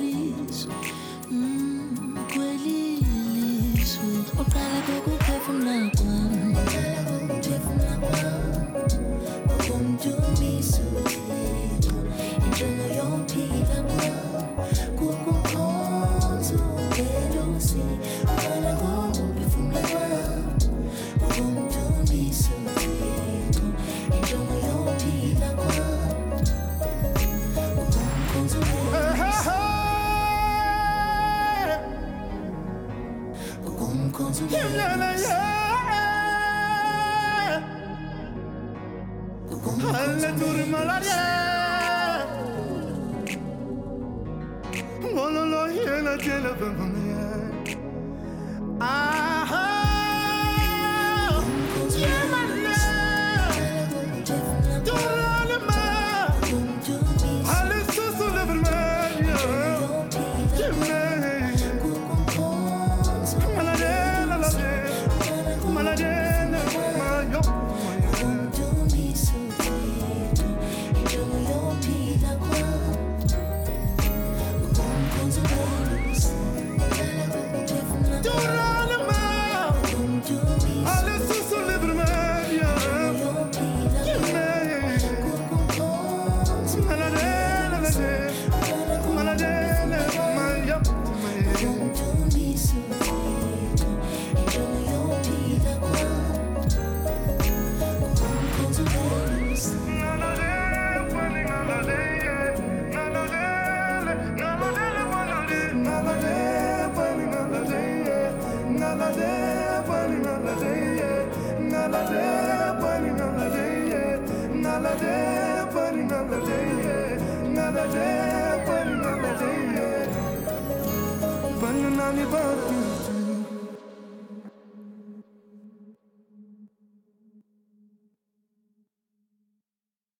turno lo.